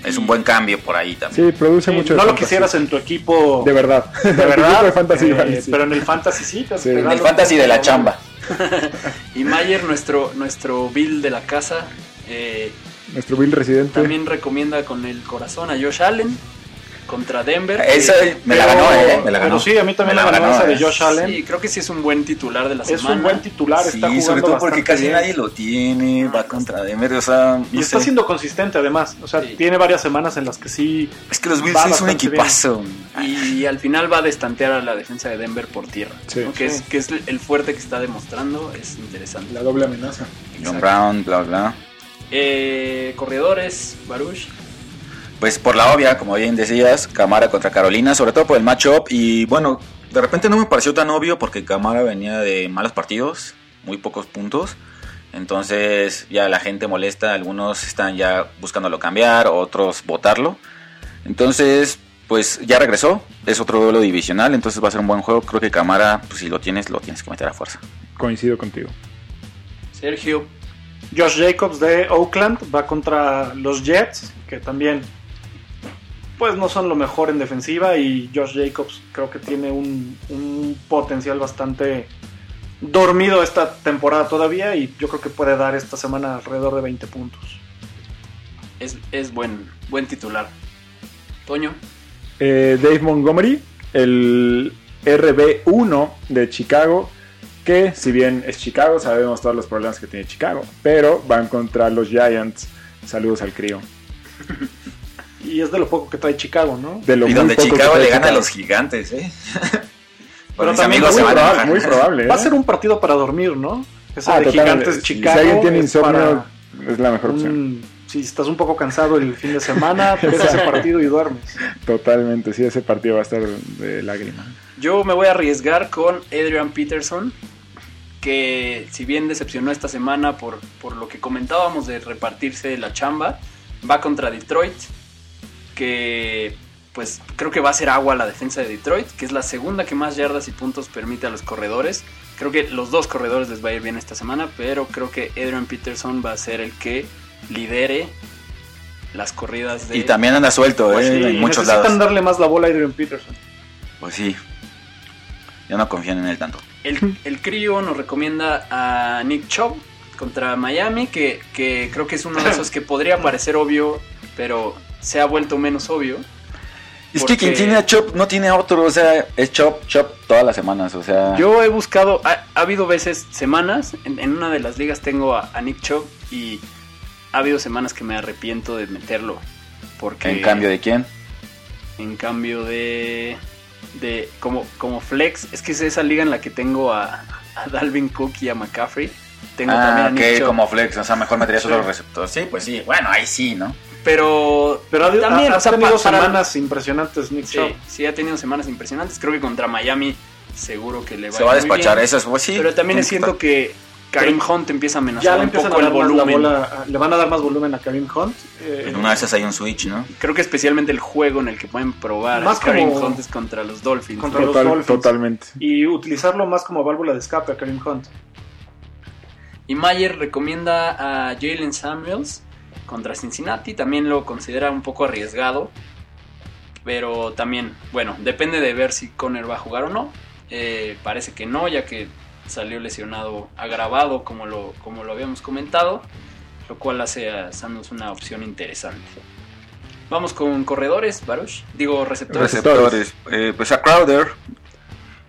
es un buen cambio por ahí también. Sí, produce Sí, mucho. no lo fantasy. quisieras en tu equipo. De verdad. de verdad. de fantasy, eh, vale, sí. Pero en el fantasy sí. Sí. En el fantasy de la chamba. Y Mayer, nuestro, nuestro Bill de la casa, eh, Nuestro Bill residente. también recomienda con el corazón a Josh Allen. Contra Denver. Esa que- me la ganó, eh, me la ganó. Pero sí, a mí también Me me la ganó esa de eh. Josh Allen. Sí, creo que sí es un buen titular de la es semana. un buen titular, Sí, está jugando sobre todo porque bastante casi bien. nadie lo tiene, va contra Denver, o sea, no Y está sé. siendo consistente además. O sea, Sí. tiene varias semanas en las que sí. Es que los Bills es un equipazo. Y al final va a destantear a la defensa de Denver por tierra. Sí. ¿no? que, Sí. es, que es el fuerte que está demostrando. Es interesante. La doble amenaza. John Brown, bla, bla. Eh, corredores, Baruch. Pues por la obvia, como bien decías, Camara contra Carolina, sobre todo por el matchup. Y bueno, de repente no me pareció tan obvio porque Camara venía de malos partidos, muy pocos puntos. Entonces ya la gente molesta, algunos están ya buscándolo cambiar, otros votarlo. Entonces, pues ya regresó, es otro duelo divisional, entonces va a ser un buen juego. Creo que Camara, pues si lo tienes, lo tienes que meter a fuerza. Coincido contigo. Sergio. Josh Jacobs de Oakland va contra los Jets, que también pues no son lo mejor en defensiva y Josh Jacobs creo que tiene un, un potencial bastante dormido esta temporada todavía y yo creo que puede dar esta semana alrededor de 20 puntos. Es, es buen, buen titular. Toño. Eh, Dave Montgomery, el RB1 de Chicago, que si bien es Chicago, sabemos todos los problemas que tiene Chicago, pero van contra los Giants. Saludos al crío. Y es de lo poco que trae Chicago, ¿no? De lo y donde poco que Chicago trae le gana a los gigantes, ¿eh? Pero mis también amigos muy, se van a probable, enojar. muy probable. Va a ¿eh? ser un partido para dormir, ¿no? Ese Ah, de. Gigantes Chicago. Si alguien tiene es insomnio, para es la mejor opción. un- si estás un poco cansado el fin de semana, ves ese partido y duermes. Totalmente, sí, ese partido va a estar de lágrima. Yo me voy a arriesgar con Adrian Peterson, que si bien decepcionó esta semana por, por lo que comentábamos de repartirse la chamba, va contra Detroit, que pues creo que va a ser agua la defensa de Detroit, que es la segunda que más yardas y puntos permite a los corredores. Creo que los dos corredores les va a ir bien esta semana, pero creo que Adrian Peterson va a ser el que lidere las corridas de... Y también anda suelto, Pues ¿eh? sí, en muchos necesitan lados. darle más la bola a Adrian Peterson. Pues sí. Yo no confío en él tanto. El, el crío nos recomienda a Nick Chubb contra Miami, que, que creo que es uno de esos que podría parecer obvio, pero se ha vuelto menos obvio. Es Porque- que quien tiene a Chop no tiene a otro, o sea, es Chop, Chop todas las semanas, o sea. Yo he buscado, ha, ha habido veces, semanas, en, en una de las ligas tengo a, a Nick Chubb y ha habido semanas que me arrepiento de meterlo. Porque en cambio de quién? en cambio de, de como, como flex, es que es esa liga en la que tengo a, a Dalvin Cook y a McCaffrey. Tengo también Ah, a Nick ok, como flex, o sea, mejor meterías Sí. otro receptor. Sí, pues sí, bueno, ahí sí, ¿no? Pero, Pero ha, también, ha- ha o sea, tenido para- semanas impresionantes Nick Sí, sí ha tenido semanas impresionantes. Creo que contra Miami seguro que le va Se va a despachar, eso es, pues sí. Pero también siento que Karim Hunt empieza a Ya amenazar le un empiezan a poco dar el volumen. bola, le van a dar más volumen a Karim Hunt. eh, En una de esas hay un switch, ¿no? Creo que especialmente el juego en el que pueden probar Más a Karim Hunt es contra los Dolphins. Contra ¿no? los Total- Dolphins. totalmente. y utilizarlo más como válvula de escape a Karim Hunt. Y Mayer recomienda a Jalen Samuels contra Cincinnati. También lo considera un poco arriesgado. Pero también, bueno, depende de ver si Conner va a jugar o no. Eh, parece que no, ya que salió lesionado agravado, como lo, como lo habíamos comentado. Lo cual hace a Samuels una opción interesante. Vamos con corredores, Baruch. Digo, receptores. Receptores. Eh, pues a Crowder.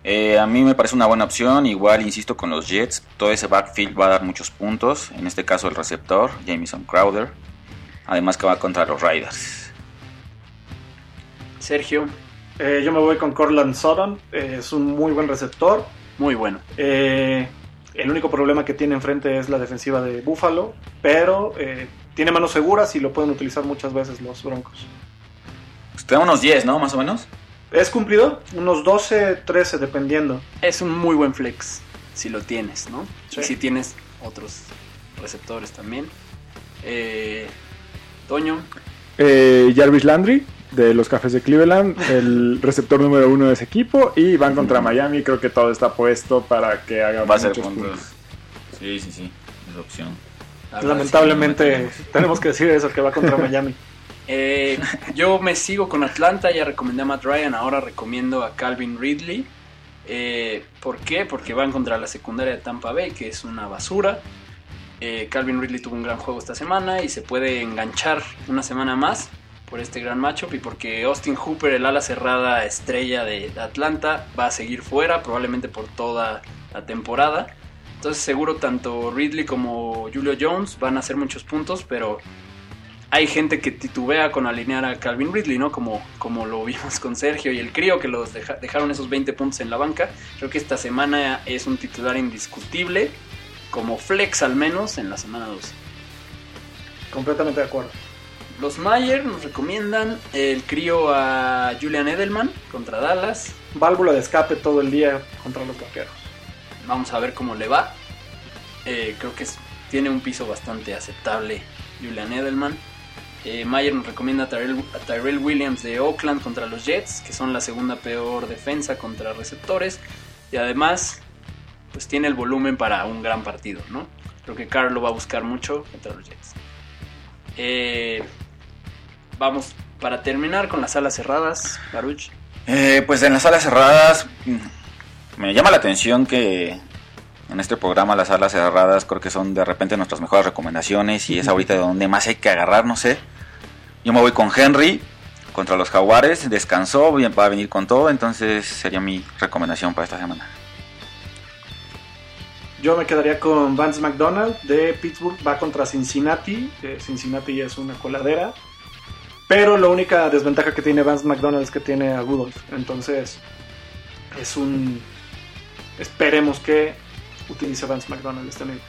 eh, a mí me parece una buena opción. Igual, insisto, con los Jets. Todo ese backfield va a dar muchos puntos. En este caso, el receptor, Jamison Crowder. Además, que va contra los Riders. Sergio, Eh, yo me voy con Corland Sutton. eh, es un muy buen receptor. muy bueno. Eh, el único problema que tiene enfrente es la defensiva de Buffalo. Pero eh, tiene manos seguras y lo pueden utilizar muchas veces los Broncos. Pues te da unos 10, ¿no? Más o menos. Es cumplido, unos 12, 13 dependiendo. Es un muy buen flex si lo tienes, ¿no? Sí. Y si tienes otros receptores también. Eh, Toño, Eh, Jarvis Landry, de los Cafés de Cleveland, el receptor número uno de ese equipo, y van contra Miami. Creo que todo está puesto para que haga Va a ser puntos. puntos. Sí, sí, sí. Es opción. Lamentablemente tenemos que decir eso, que va contra Miami. Eh, yo me sigo con Atlanta, ya recomendé a Matt Ryan, ahora recomiendo a Calvin Ridley. Eh, ¿Por qué? Porque van contra la secundaria de Tampa Bay, que es una basura. Eh, Calvin Ridley tuvo un gran juego esta semana y se puede enganchar una semana más. por este gran matchup y porque Austin Hooper, el ala cerrada estrella de Atlanta, va a seguir fuera, probablemente por toda la temporada. Entonces seguro tanto Ridley como Julio Jones van a hacer muchos puntos, pero hay gente que titubea con alinear a Calvin Ridley, ¿no? Como, como lo vimos con Sergio y el crío que los deja- dejaron esos 20 puntos en la banca. Creo que esta semana es un titular indiscutible, como flex al menos en la semana 2. Completamente de acuerdo. Los Mayer nos recomiendan el crío a Julian Edelman contra Dallas. Válvula de escape todo el día contra los vaqueros. Vamos a ver cómo le va. Eh, creo que es- tiene un piso bastante aceptable Julian Edelman. Eh, Mayer nos recomienda a Tyrell, a Tyrell Williams de Oakland contra los Jets, que son la segunda peor defensa contra receptores. Y además, pues tiene el volumen para un gran partido, ¿no? Creo que Carr lo va a buscar mucho contra los Jets. Eh, vamos, para terminar con las alas cerradas, Baruch. Eh, pues en las salas cerradas mm, me llama la atención que en este programa las salas cerradas creo que son de repente nuestras mejores recomendaciones y es ahorita de donde más hay que agarrar, no sé. Yo me voy con Henry contra los Jaguares, descansó, bien, va a venir con todo, entonces sería mi recomendación para esta semana. Yo me quedaría con Vance McDonald de Pittsburgh, va contra Cincinnati. Eh, Cincinnati es una coladera. Pero la única desventaja que tiene Vance McDonald es que tiene a Rudolph. Entonces, es un. Esperemos que utilice Vance McDonald este año.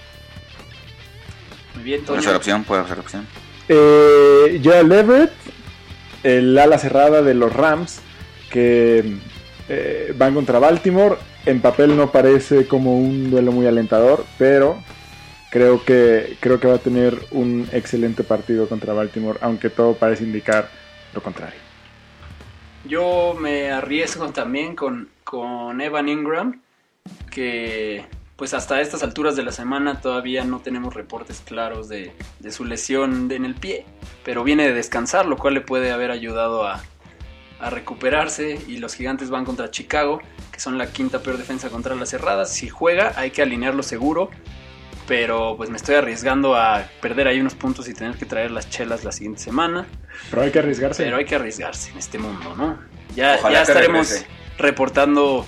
Muy bien, Puede ser opción, puede ser opción. Eh, Joel Everett, el ala cerrada de los Rams, que eh, van contra Baltimore. En papel no parece como un duelo muy alentador, pero creo que, creo que va a tener un excelente partido contra Baltimore, aunque todo parece indicar lo contrario. Yo me arriesgo también con, con Evan Ingram, que pues hasta estas alturas de la semana todavía no tenemos reportes claros de, de su lesión en el pie, pero viene de descansar, lo cual le puede haber ayudado a, a recuperarse y los gigantes van contra Chicago, que son la quinta peor defensa contra las cerradas. Si juega hay que alinearlo seguro, pero pues me estoy arriesgando a perder ahí unos puntos y tener que traer las chelas la siguiente semana. Pero hay que arriesgarse. Pero hay que arriesgarse en este mundo, ¿no? Ya, Ojalá ya estaremos regrese. reportando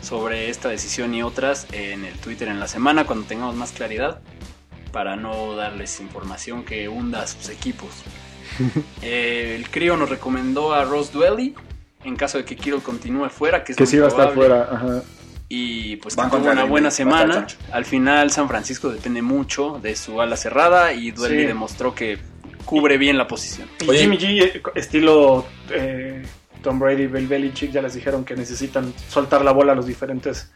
sobre esta decisión y otras en el Twitter en la semana cuando tengamos más claridad para no darles información que hunda a sus equipos. Eh, el crío nos recomendó a Ross Dwelly en caso de que Kiro continúe fuera, que es que sí va a estar fuera. Ajá. Y pues Van que tuvo una buena semana. Al final San Francisco depende mucho de su ala cerrada y Dwelly Sí. demostró que cubre bien la posición. Y Oye. Jimmy G, eh, estilo eh, Tom Brady, Bill Belichick, ya les dijeron que necesitan soltar la bola a los diferentes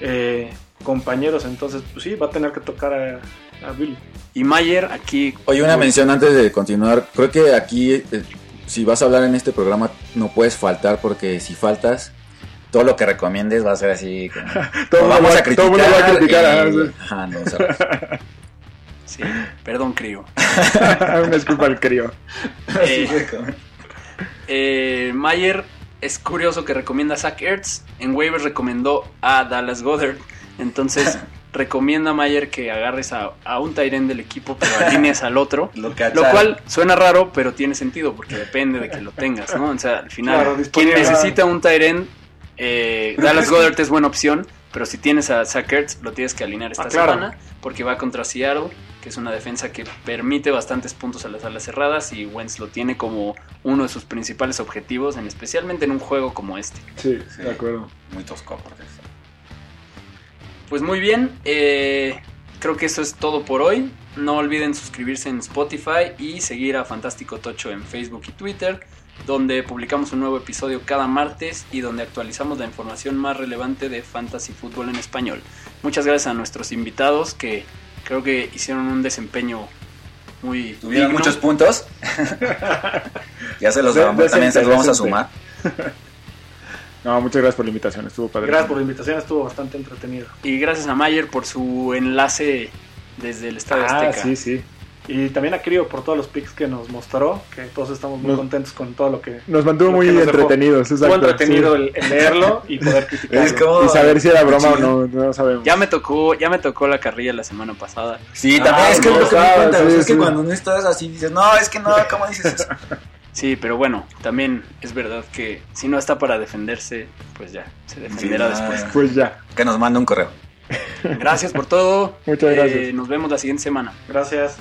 eh, compañeros. Entonces, pues sí, va a tener que tocar a, a Bill. Y Mayer aquí Oye, una mención antes de continuar. Creo que aquí, eh, si vas a hablar en este programa, no puedes faltar porque si faltas, todo lo que recomiendes va a ser así. como- Todo vamos va- a criticar. todo el mundo va a criticar, y- sí. ajá, no, Sí, perdón, crío. Una disculpa al crío. Eh, eh, Mayer es curioso que recomienda a Zach Ertz. En waivers recomendó a Dallas Goddard. Entonces, recomienda a Mayer que agarres a, a un Tyrant del equipo, pero alinees al otro. Lo, cual suena raro, pero tiene sentido porque depende de que lo tengas, ¿no? O sea, al final, Claro, quien necesita un Tyrant, eh, Dallas Goddard es buena opción, pero si tienes a Zach Ertz, lo tienes que alinear esta Ah, claro. semana porque va contra Seattle, que es una defensa que permite bastantes puntos a las alas cerradas y Wentz lo tiene como uno de sus principales objetivos, en, especialmente en un juego como este. Sí, Sí. de acuerdo. Muy tosco, porque Pues muy bien, eh, creo que eso es todo por hoy. No olviden suscribirse en Spotify y seguir a Fantástico Tocho en Facebook y Twitter, donde publicamos un nuevo episodio cada martes y donde actualizamos la información más relevante de fantasy fútbol en español. Muchas gracias a nuestros invitados que creo que hicieron un desempeño muy Tuvieron digno. muchos puntos. ya se los vamos, también se los vamos a sumar. No, muchas gracias por la invitación, estuvo padre. Gracias por la invitación, estuvo bastante entretenido. Y gracias a Mayer por su enlace desde el Estadio Ah, Azteca. sí, sí. Y también a Crio por todos los pics que nos mostró, que todos estamos muy Nos- contentos con todo lo que... Nos mantuvo muy nos entretenidos. Exacto, entretenido sí. el, el leerlo y poder criticarlo. Y saber si era broma o no, no sabemos. Ya me tocó, ya me tocó la carrilla la semana pasada. Sí, también Ah, es que no, lo que me cuenta, sí, es que cuando no estás así dices, no, es que no, ¿cómo dices eso? Sí, pero bueno, también es verdad que si no está para defenderse, pues ya, se defenderá Sí, después. Pues ya. Que nos mande un correo. Gracias por todo. Muchas Eh, gracias. nos vemos la siguiente semana. Gracias.